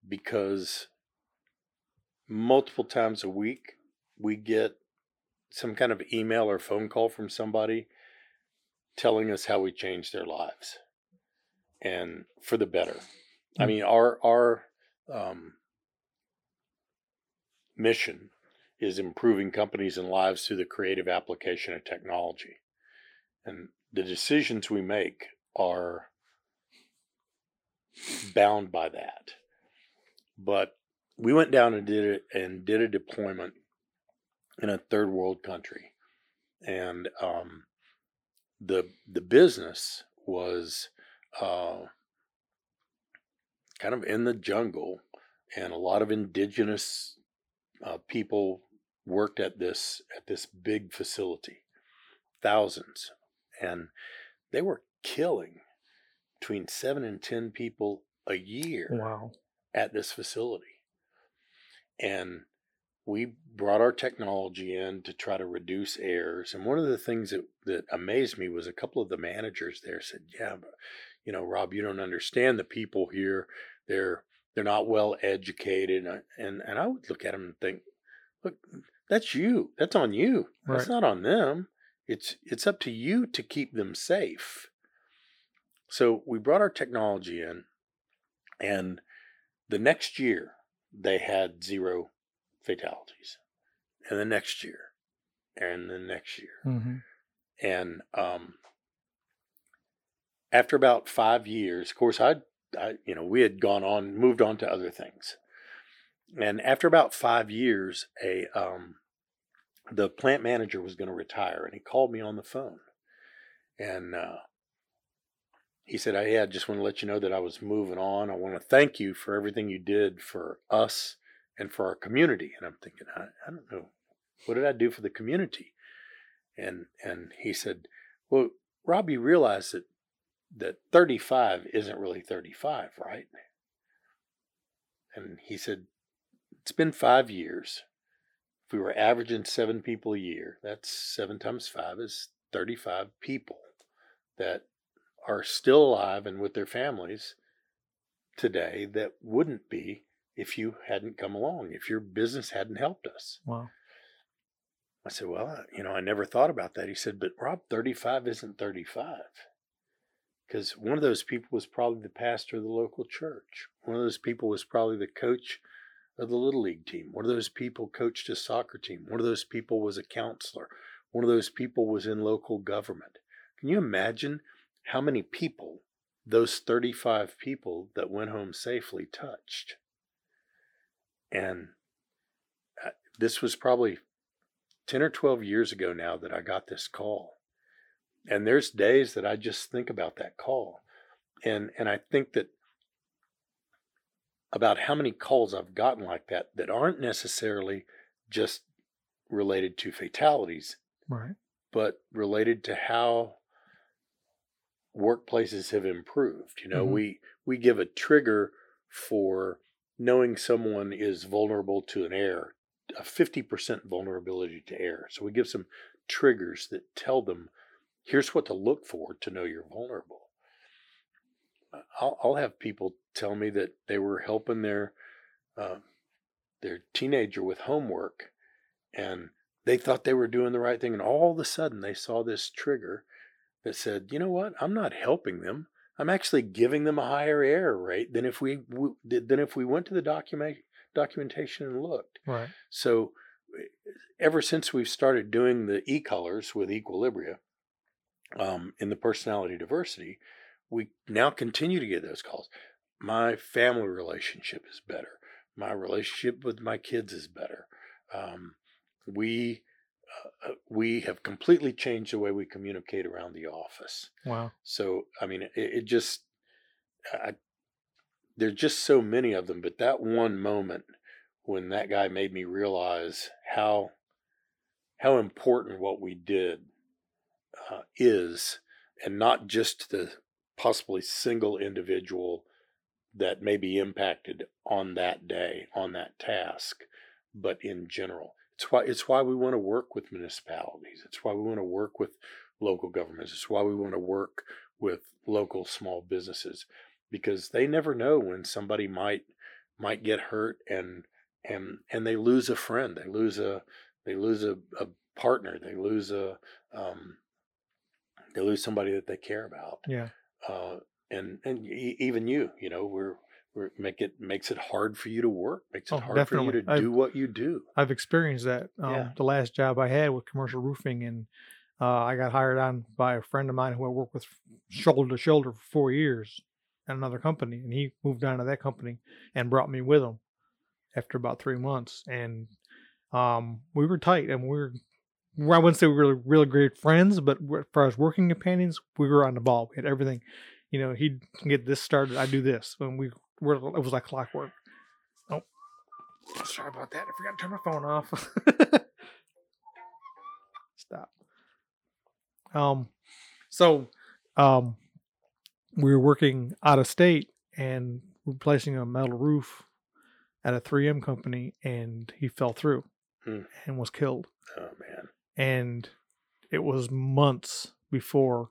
because multiple times a week we get some kind of email or phone call from somebody telling us how we changed their lives and for the better. I Mm. mean, our our um, mission is improving companies and lives through the creative application of technology. And the decisions we make are bound by that. But we went down and did it and did a deployment in a third world country. And um, the the business was uh, kind of in the jungle, and a lot of indigenous uh, people worked at this at this big facility, thousands, and they were killing between seven and ten people a year Wow. at this facility. And we brought our technology in to try to reduce errors. And one of the things that, that amazed me was a couple of the managers there said, Yeah, but you know, Rob, you don't understand the people here. They're they're not well educated. And I- and, and I would look at them and think, look, that's you. That's on you. That's not on them. It's it's up to you to keep them safe. So we brought our technology in and the next year they had zero fatalities. And the next year and the next year. hmm And um, after about five years, of course, I, I, you know, we had gone on, moved on to other things. And after about five years, a um, the plant manager was going to retire, and he called me on the phone, and uh, he said, "Hey, I just want to let you know that I was moving on. I want to thank you for everything you did for us and for our community." And I'm thinking, I, I don't know, what did I do for the community? And and he said, "Well, Rob, you realize that that 35 isn't really 35, right?" And he said, "It's been five years. If we were averaging seven people a year, that's seven times five is 35 people that are still alive and with their families today that wouldn't be if you hadn't come along, if your business hadn't helped us." Wow. I said, Well, you know, I never thought about that. He said, But Rob, 35 isn't 35. Because one of those people was probably the pastor of the local church. One of those people was probably the coach of the little league team. One of those people coached a soccer team. One of those people was a counselor. One of those people was in local government. Can you imagine how many people those 35 people that went home safely touched? And uh, this was probably 10 or 12 years ago now that I got this call. And there's days that I just think about that call. And and I think that about how many calls I've gotten like that that aren't necessarily just related to fatalities, Right. but related to how workplaces have improved. You know, Mhm. we we give a trigger for knowing someone is vulnerable to an error, a 50% vulnerability to error. So we give some triggers that tell them here's what to look for to know you're vulnerable. I'll, I'll have people tell me that they were helping their uh, their teenager with homework, and they thought they were doing the right thing, and all of a sudden they saw this trigger that said, "You know what? I'm not helping them. I'm actually giving them a higher error rate than if we w- than if we went to the document documentation and looked." Right. So, ever since we've started doing the e colors with Equilibria um, in the personality diversity, we now continue to get those calls. My family relationship is better. My relationship with my kids is better. Um, we uh, we have completely changed the way we communicate around the office. Wow. So I mean, it, it just I, there's just so many of them, but that one moment when that guy made me realize how how important what we did uh, is, and not just the possibly single individual that may be impacted on that day on that task, but in general. It's why it's why we want to work with municipalities. It's why we want to work with local governments. It's why we want to work with local small businesses because they never know when somebody might might get hurt and and and they lose a friend. They lose a they lose a, a partner. They lose a um, they lose somebody that they care about. Yeah. Uh, and and e- even you, you know, we're we're make it makes it hard for you to work. Makes it Oh, hard for you to I've- do what you do. I've experienced that. Um, Yeah. The last job I had with commercial roofing, and uh, I got hired on by a friend of mine who I worked with shoulder to shoulder for four years at another company, and he moved on to that company and brought me with him after about three months, and um, we were tight, and we were. I wouldn't say we were really great friends, but as far as working companions, we were on the ball. We had everything. You know, he'd get this started, I do this, and we were. It was like clockwork. Oh, sorry about that. I forgot to turn my phone off. Stop. Um, so, um, we were working out of state and replacing a metal roof at a 3M company, and he fell through Hmm. and was killed. Oh man. And it was months before.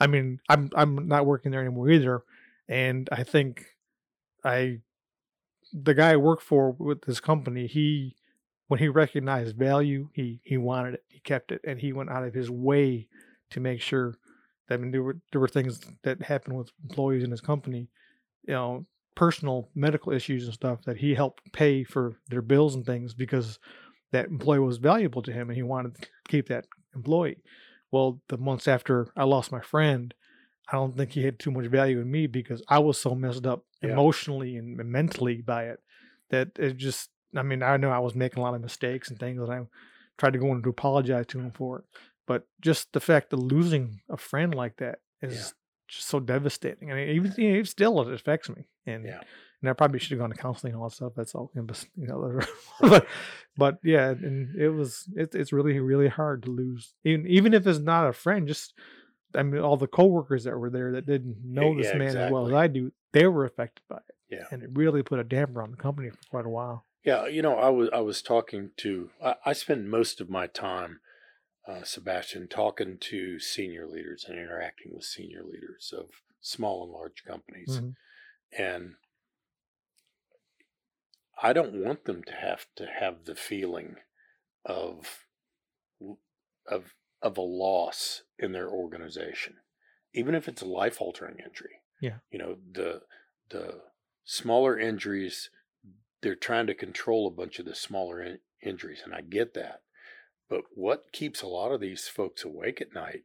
I mean, I'm I'm not working there anymore either, and I think I the guy I work for with this company, he when he recognized value, he he wanted it, he kept it, and he went out of his way to make sure that I mean there were there were things that happened with employees in his company, you know, personal medical issues and stuff that he helped pay for their bills and things because that employee was valuable to him and he wanted to keep that employee. Well, the months after I lost my friend, I don't think he had too much value in me because I was so messed up Yeah. emotionally and mentally by it that it just I mean, I know I was making a lot of mistakes and things and I tried to go in to apologize to him for it. But just the fact of losing a friend like that is Yeah. just so devastating. I mean, even you know, still it affects me. And Yeah. And I probably should have gone to counseling and all that stuff. That's all, you know, but, you know, but, but yeah, and it was it's it's really really hard to lose, even even if it's not a friend. Just I mean, all the coworkers that were there that didn't know this yeah, man as well as. I do, they were affected by it, Yeah. and it really put a damper on the company for quite a while. Yeah, you know, I was I was talking to I, I spend most of my time, uh, Sebastian, talking to senior leaders and interacting with senior leaders of small and large companies, Mhm. and I don't want them to have to have the feeling of of of a loss in their organization, even if it's a life altering injury. Yeah. you know the the smaller injuries they're trying to control a bunch of the smaller in- injuries, and I get that. But what keeps a lot of these folks awake at night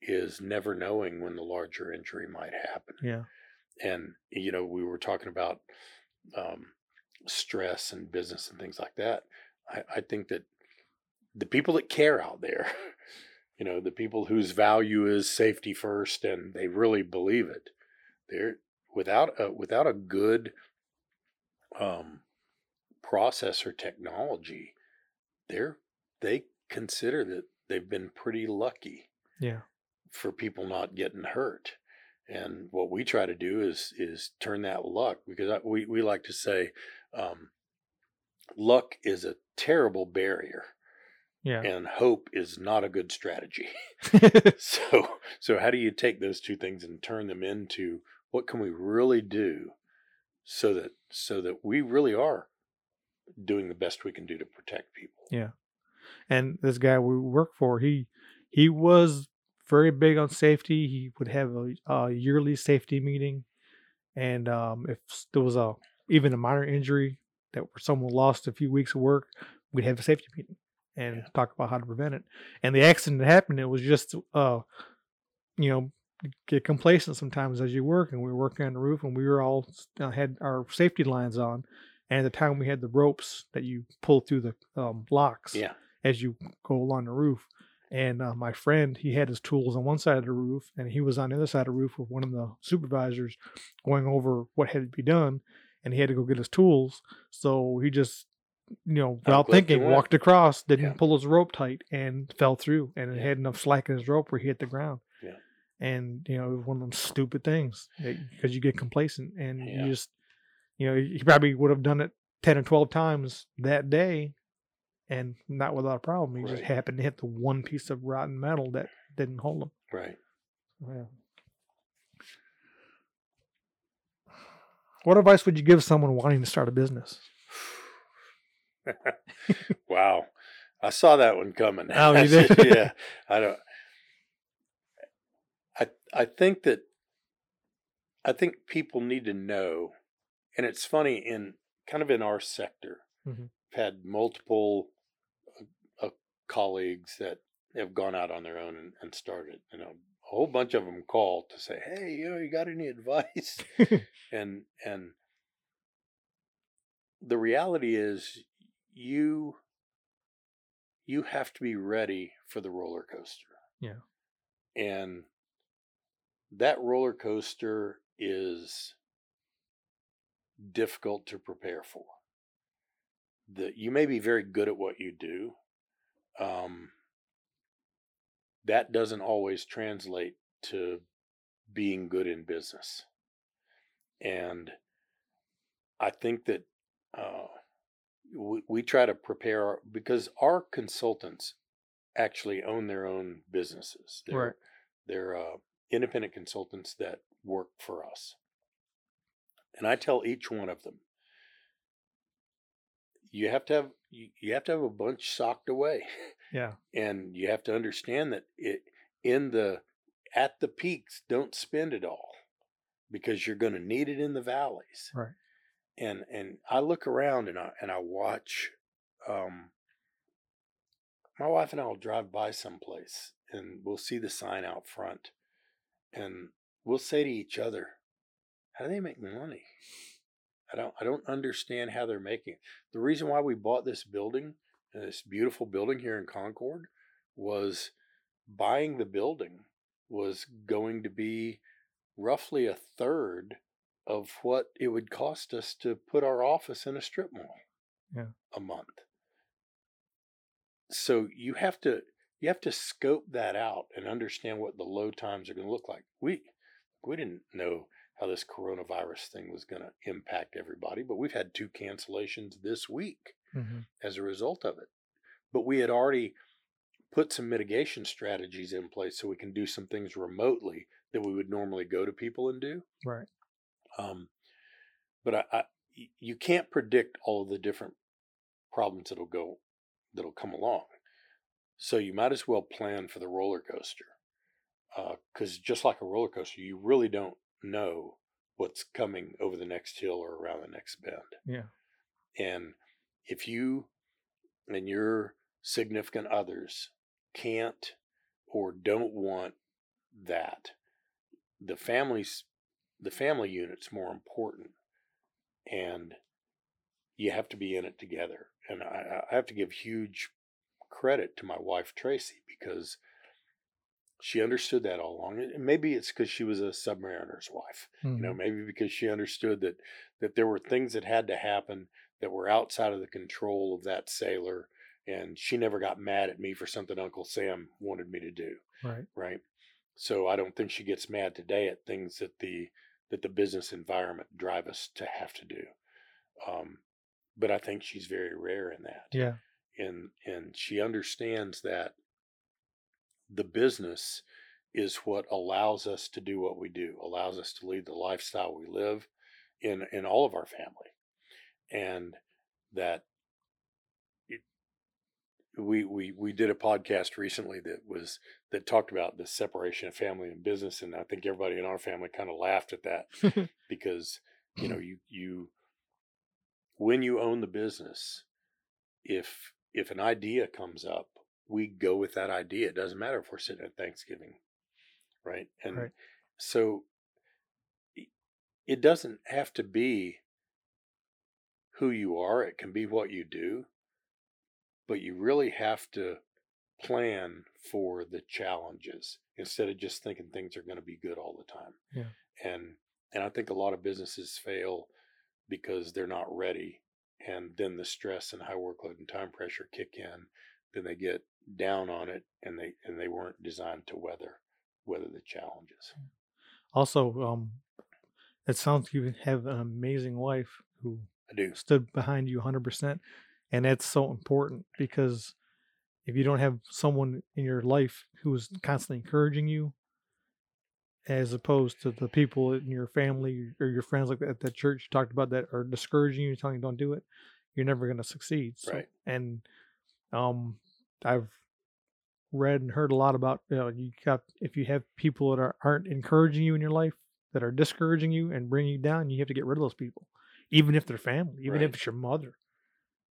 is never knowing when the larger injury might happen. Yeah. And you know, we were talking about um, stress and business and things like that. I, I think that the people that care out there, you know, the people whose value is safety first and they really believe it, they're without a without a good um, process or technology, they're they consider that they've been pretty lucky Yeah. for people not getting hurt. And what we try to do is is turn that luck because we we like to say um, luck is a terrible barrier Yeah. and hope is not a good strategy. so so how do you take those two things and turn them into what can we really do so that so that we really are doing the best we can do to protect people. Yeah. and this guy we work for, he he was very big on safety. He would have a, a yearly safety meeting, and um, if there was a even a minor injury that someone lost a few weeks of work, we'd have a safety meeting and Yeah. talk about how to prevent it. And the accident that happened, it was just uh, you know, get complacent sometimes as you work, and we were working on the roof, and we were all uh, had our safety lines on, and at the time we had the ropes that you pull through the um, locks Yeah. as you go along the roof. And uh, my friend, he had his tools on one side of the roof, and he was on the other side of the roof with one of the supervisors going over what had to be done. And he had to go get his tools. So he just, you know, without thinking, walked across, didn't Yeah. pull his rope tight, and fell through. And it Yeah. had enough slack in his rope where he hit the ground. Yeah. And, you know, it was one of them stupid things because you get complacent and you just, you know, he probably would have done it 10 or 12 times that day and not without a problem. He just happened to hit the one piece of rotten metal that didn't hold him. Right. Yeah. What advice would you give someone wanting to start a business? wow. I saw that one coming. Oh, you did? yeah. I don't I I think that I think people need to know and it's funny in kind of in our sector. Mhm. I've had multiple uh, uh, colleagues that have gone out on their own and, and started. You know, whole bunch of them call to say, "Hey, you know, you got any advice?" and and the reality is you you have to be ready for the roller coaster Yeah. and that roller coaster is difficult to prepare for that you may be very good at what you do um, that doesn't always translate to being good in business and I think that uh, we, we try to prepare our, because our consultants actually own their own businesses. They're, Right. They're uh, independent consultants that work for us. And I tell each one of them, you have to have you, you have to have a bunch socked away yeah. and you have to understand that it in the at the peaks don't spend it all because you're going to need it in the valleys Right. and and i look around and i and i watch um my wife and i will drive by someplace and we'll see the sign out front and we'll say to each other how do they make money i don't i don't understand how they're making it. The reason why we bought this building uh, this beautiful building here in concord was buying the building was going to be roughly a third of what it would cost us to put our office in a strip mall Yeah. a month. So you have to you have to scope that out and understand what the low times are going to look like. We we didn't know how this coronavirus thing was going to impact everybody but we've had two cancellations this week hmm as a result of it. But we had already put some mitigation strategies in place so we can do some things remotely that we would normally go to people and do. Right. Um, but I, I, you can't predict all of the different problems that'll go that'll come along. So you might as well plan for the roller coaster, because just like a roller coaster, you really don't know what's coming over the next hill or around the next bend. Yeah. And if you and your significant others can't or don't want that, the families the family unit's more important and you have to be in it together and I, I have to give huge credit to my wife tracy because she understood that all along and maybe it's because she was a submariner's wife Mhm. you know maybe because she understood that that there were things that had to happen that were outside of the control of that sailor and she never got mad at me for something uncle sam wanted me to do right. right so i don't think she gets mad today at things that the that the business environment drive us to have to do um, but i think she's very rare in that Yeah. and and she understands that the business is what allows us to do what we do allows us to lead the lifestyle we live in in all of our family. And that it, we we we did a podcast recently that was that talked about the separation of family and business and i think everybody in our family kind of laughed at that because you know mm. you you when you own the business if if an idea comes up we go with that idea it doesn't matter if we're sitting at thanksgiving right and Right. so it doesn't have to be who you are it can be what you do but you really have to plan for the challenges instead of just thinking things are going to be good all the time Yeah. and and i think a lot of businesses fail because they're not ready and then the stress and high workload and time pressure kick in then they get down on it and they and they weren't designed to weather weather the challenges Also, um, it sounds like you have an amazing wife who i do stood behind you 100%. And that's so important because if you don't have someone in your life who's constantly encouraging you, as opposed to the people in your family or your friends like at that church you talked about that are discouraging you, telling you don't do it, you're never going to succeed. So, Right. And um, I've read and heard a lot about you know you got if you have people that are, aren't encouraging you in your life that are discouraging you and bringing you down, you have to get rid of those people, even if they're family, even if it's your mother.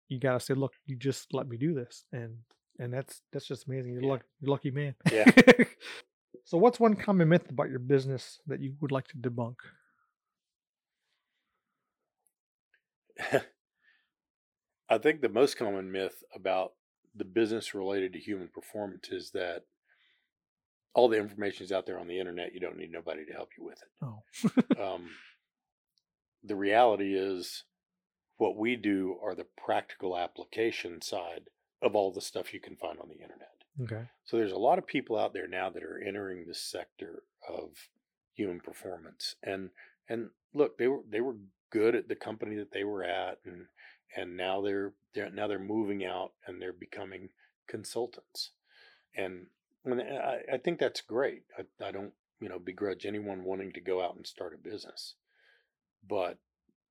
You gotta say, look, you just let me do this, and and that's that's just amazing. You're Yeah. lucky, you're lucky man. Yeah. so, what's one common myth about your business that you would like to debunk? I think the most common myth about the business related to human performance is that all the information is out there on the internet. You don't need nobody to help you with it. Oh, Um, the reality is, what we do are the practical application side of all the stuff you can find on the internet. okay, So there's a lot of people out there now that are entering this sector of human performance. And and look, they were they were good at the company that they were at and and now they're they're now they're moving out and they're becoming consultants. And and I, I think that's great. I, I don't, you know, begrudge anyone wanting to go out and start a business. But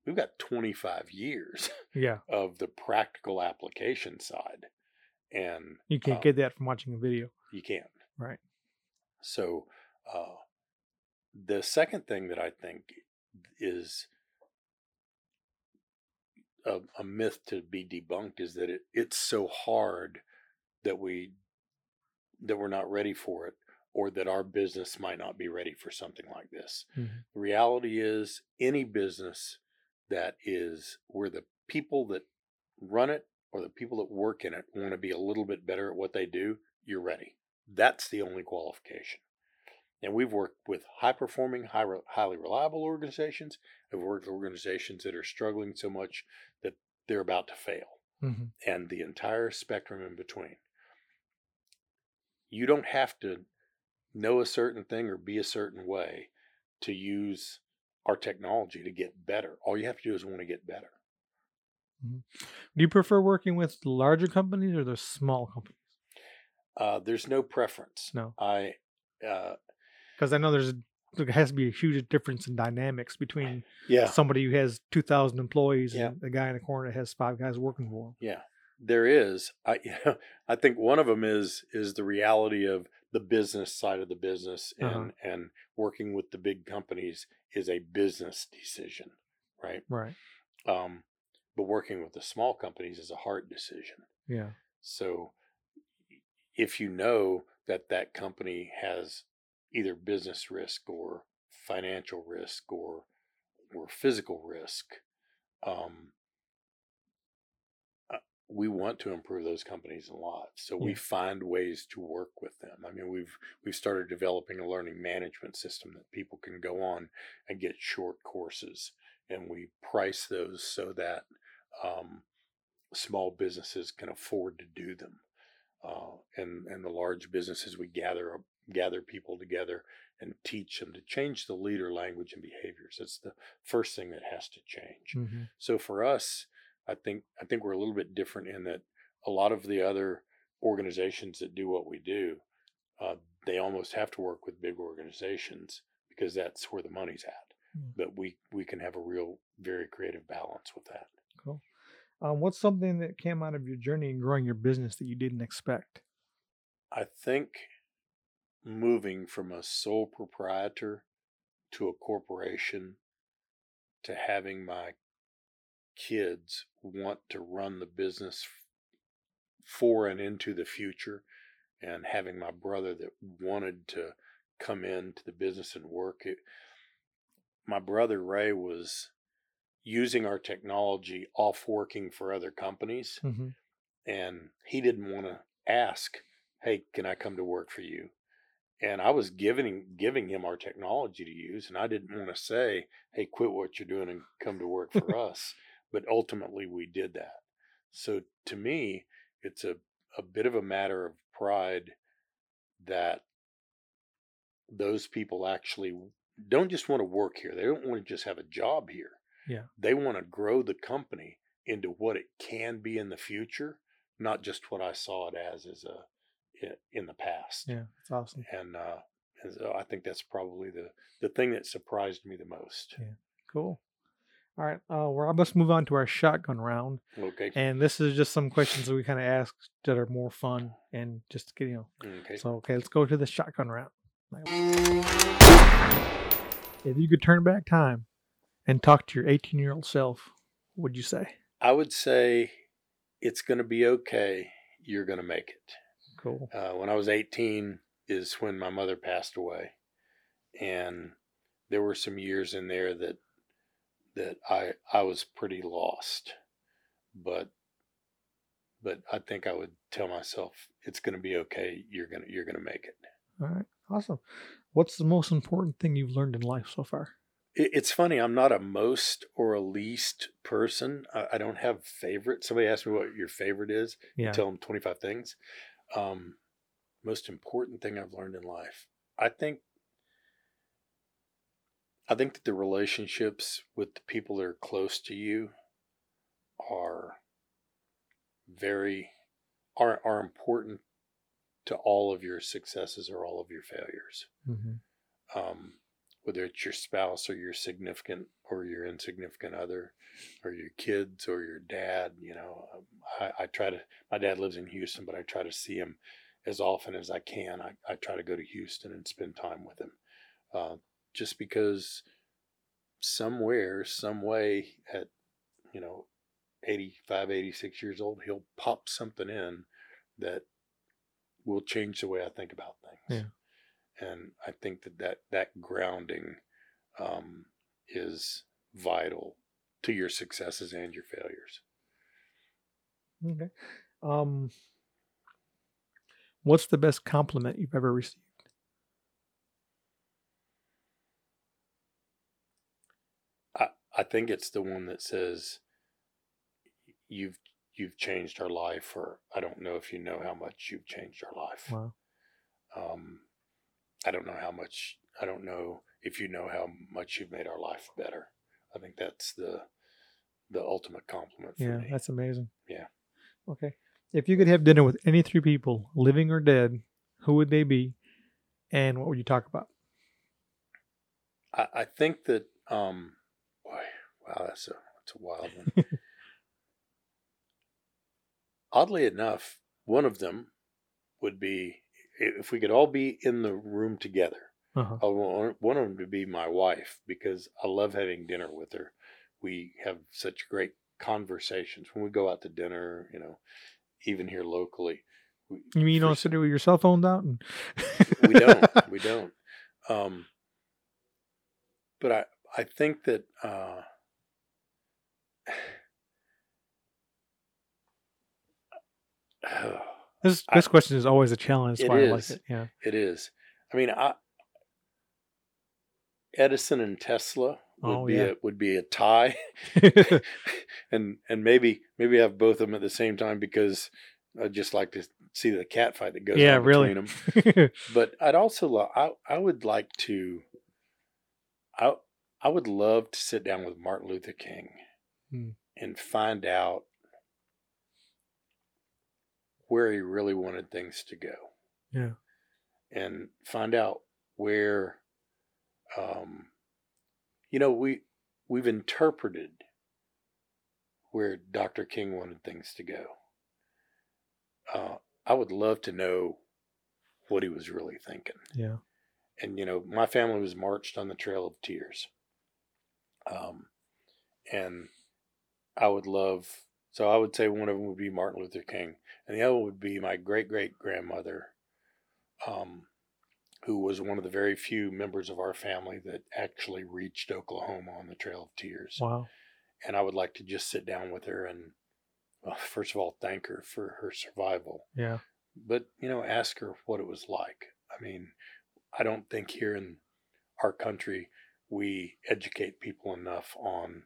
we've got 25 years yeah, of the practical application side. And you can't uh, get that from watching a video. you can't. Right. So, uh, the second thing that I think is a, a myth to be debunked is that it, it's so hard that we that we're not ready for it, or that our business might not be ready for something like this. Mhm. The reality is, any business that is where the people that run it or the people that work in it want to be a little bit better at what they do, you're ready. That's the only qualification. And we've worked with high performing, high, highly reliable organizations. We've worked with organizations that are struggling so much that they're about to fail, hmm and the entire spectrum in between. You don't have to know a certain thing or be a certain way to use our technology to get better. All you have to do is want to get better. Do you prefer working with larger companies or the small companies? Uh, there's no preference. No. I, uh, Because I know there's there has to be a huge difference in dynamics between yeah, somebody who has 2,000 employees Yeah. and the guy in the corner that has five guys working for him. Yeah, there is. I I think one of them is is the reality of the business side of the business and Uh-huh. and working with the big companies is a business decision, right? Right. Um, but working with the small companies is a hard decision. Yeah. So if you know that that company has either business risk or financial risk or or physical risk, um, uh, we want to improve those companies a lot. So we find ways to work with them. I mean, we've we've started developing a learning management system that people can go on and get short courses, and we price those so that um, small businesses can afford to do them. Uh, and and the large businesses we gather gather people together and teach them to change the leader language and behaviors. That's the first thing that has to change. hmm So for us, I think I think we're a little bit different in that a lot of the other organizations that do what we do, uh, they almost have to work with big organizations because that's where the money's at. Mm. But we we can have a real very creative balance with that. Cool. Um, what's something that came out of your journey in growing your business that you didn't expect? I think moving from a sole proprietor to a corporation to having my kids want to run the business for and into the future and having my brother that wanted to come into the business and work it my brother ray was using our technology off working for other companies Mm-hmm. and he didn't want to ask, "Hey, can I come to work for you?" And I was giving giving him our technology to use, and I didn't want to say, "Hey, quit what you're doing and come to work for us." But ultimately, we did that. So to me, it's a a bit of a matter of pride that those people actually don't just want to work here. They don't want to just have a job here. Yeah. They want to grow the company into what it can be in the future, not just what I saw it as as a in the past. Yeah, that's awesome. And uh, and so I think that's probably the the thing that surprised me the most. Cool. All right, uh, well, let's move on to our shotgun round, Okay. and this is just some questions that we kind of ask that are more fun and just get you know. Okay. So okay, let's go to the shotgun round. If you could turn back time and talk to your 18 year old self, what would you say? I would say it's going to be okay. You're going to make it. Cool. Uh, when I was 18 is when my mother passed away, and there were some years in there that that I I was pretty lost, but but I think I would tell myself it's going to be okay. You're gonna you're gonna make it. All right, awesome. What's the most important thing you've learned in life so far? It, it's funny. I'm not a most or a least person. I, I don't have favorite. Somebody asked me what your favorite is. Yeah. You tell them 25 things. Um, most important thing I've learned in life. I think. I think that the relationships with the people that are close to you are very are are important to all of your successes or all of your failures Mm-hmm. um, whether it's your spouse or your significant or your insignificant other or your kids or your dad you know um, I, I try to my dad lives in houston but i try to see him as often as i can. I, I try to go to houston and spend time with him uh, just because somewhere some way at you know 85 86 years old he'll pop something in that will change the way i think about things and I think that that, that grounding um, is vital to your successes and your failures. Okay. Um, what's the best compliment you've ever received? I, I think it's the one that says you've you've changed our life, or I don't know if you know how much you've changed our life. Wow. Um, I don't know how much. I don't know if you know how much you've made our life better. I think that's the the ultimate compliment for Yeah, me. that's amazing. Yeah. Okay. If you could have dinner with any three people, living or dead, who would they be, and what would you talk about? I, I think that um boy, wow, that's a that's a wild one. Oddly enough, one of them would be if we could all be in the room together. Uh-huh. I want one of them to be my wife because I love having dinner with her. We have such great conversations when we go out to dinner. You know, even here locally. We, You mean you don't sit there with your cell phone out and we don't. We don't. Um, but I I think that uh, This I- this question is always a challenge. That's It why I like it. Yeah. it is. I mean, I, Edison and Tesla would Oh, be yeah. a would be a tie, and and maybe maybe have both of them at the same time because I just like to see the cat fight that goes yeah, on really. between them. But I'd also lo- I I would like to. I I would love to sit down with Martin Luther King Hmm. and find out where he really wanted things to go. Yeah. And find out where um you know we we've interpreted where Dr. King wanted things to go. Uh I would love to know what he was really thinking yeah. and you know my family was marched on the trail of tears um and i would love so i would say one of them would be martin luther king and the other would be my great great grandmother um who was one of the very few members of our family that actually reached oklahoma on the trail of tears Wow. and i would like to just sit down with her and well, first of all thank her for her survival Yeah. but you know ask her what it was like i mean i don't think here in our country we educate people enough on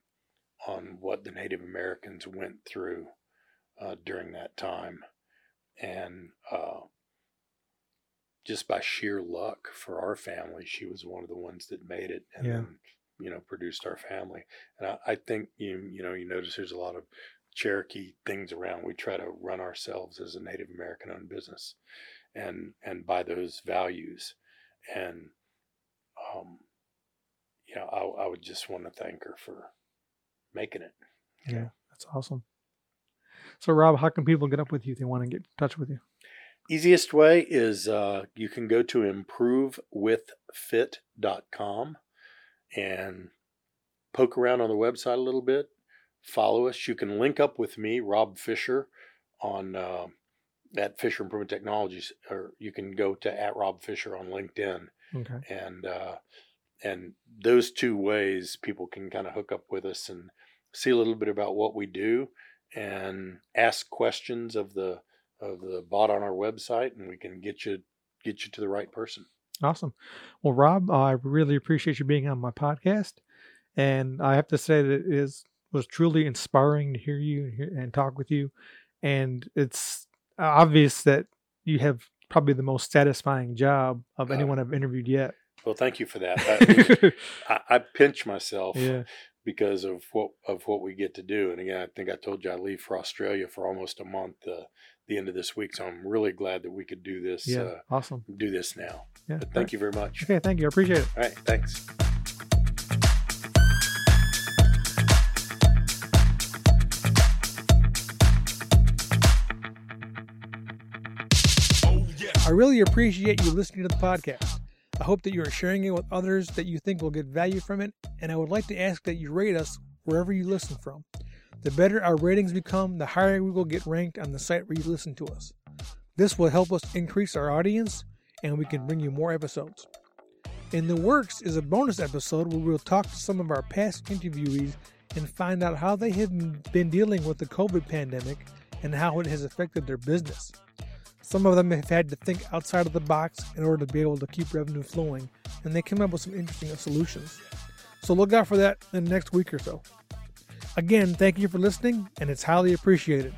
on what the native americans went through uh, during that time and uh, just by sheer luck for our family she was one of the ones that made it and Yeah. then you know produced our family and I, I think you you know you notice there's a lot of Cherokee things around. We try to run ourselves as a Native American owned business and and by those values. And um you know, I I would just want to thank her for making it. you Yeah. That's awesome. So Rob, how can people get up with you if they want to get in touch with you? Easiest way is uh, you can go to improvewithfit.com and poke around on the website a little bit. Follow us. You can link up with me, Rob Fisher, on uh, at Fisher Improvement Technologies, or you can go to at Rob Fisher on LinkedIn, Okay. and uh, and those two ways people can kind of hook up with us and see a little bit about what we do and ask questions of the of the bot on our website, and we can get you get you to the right person. Awesome. Well, Rob, I really appreciate you being on my podcast, and I have to say that it is was truly inspiring to hear you and, hear, and talk with you, and it's obvious that you have probably the most satisfying job of Uh, anyone I've interviewed yet. Well, thank you for that. I, I, I pinch myself yeah. because of what of what we get to do. And again, I think I told you I leave for Australia for almost a month uh, the end of this week. So I'm really glad that we could do this. Yeah. Uh, awesome. do this now. Yeah. But thank you very much. Okay. Thank you. I appreciate it. All right. Thanks. I really appreciate you listening to the podcast. I hope that you are sharing it with others that you think will get value from it, and I would like to ask that you rate us wherever you listen from. The better our ratings become, the higher we will get ranked on the site where you listen to us. This will help us increase our audience, and we can bring you more episodes. In the works is a bonus episode where we'll talk to some of our past interviewees and find out how they have been dealing with the COVID pandemic and how it has affected their business. Some of them have had to think outside of the box in order to be able to keep revenue flowing, and they came up with some interesting solutions. So look out for that in the next week or so. Again, thank you for listening, and it's highly appreciated.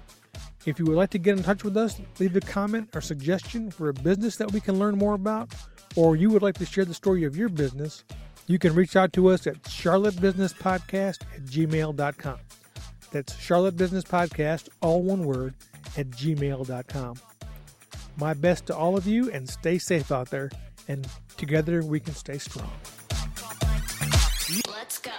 If you would like to get in touch with us, leave a comment or suggestion for a business that we can learn more about, or you would like to share the story of your business, you can reach out to us at charlottebusinesspodcast at gmail.com. That's Charlotte Business Podcast, all one word, at gmail.com. My best to all of you, and stay safe out there, and together we can stay strong. Let's go.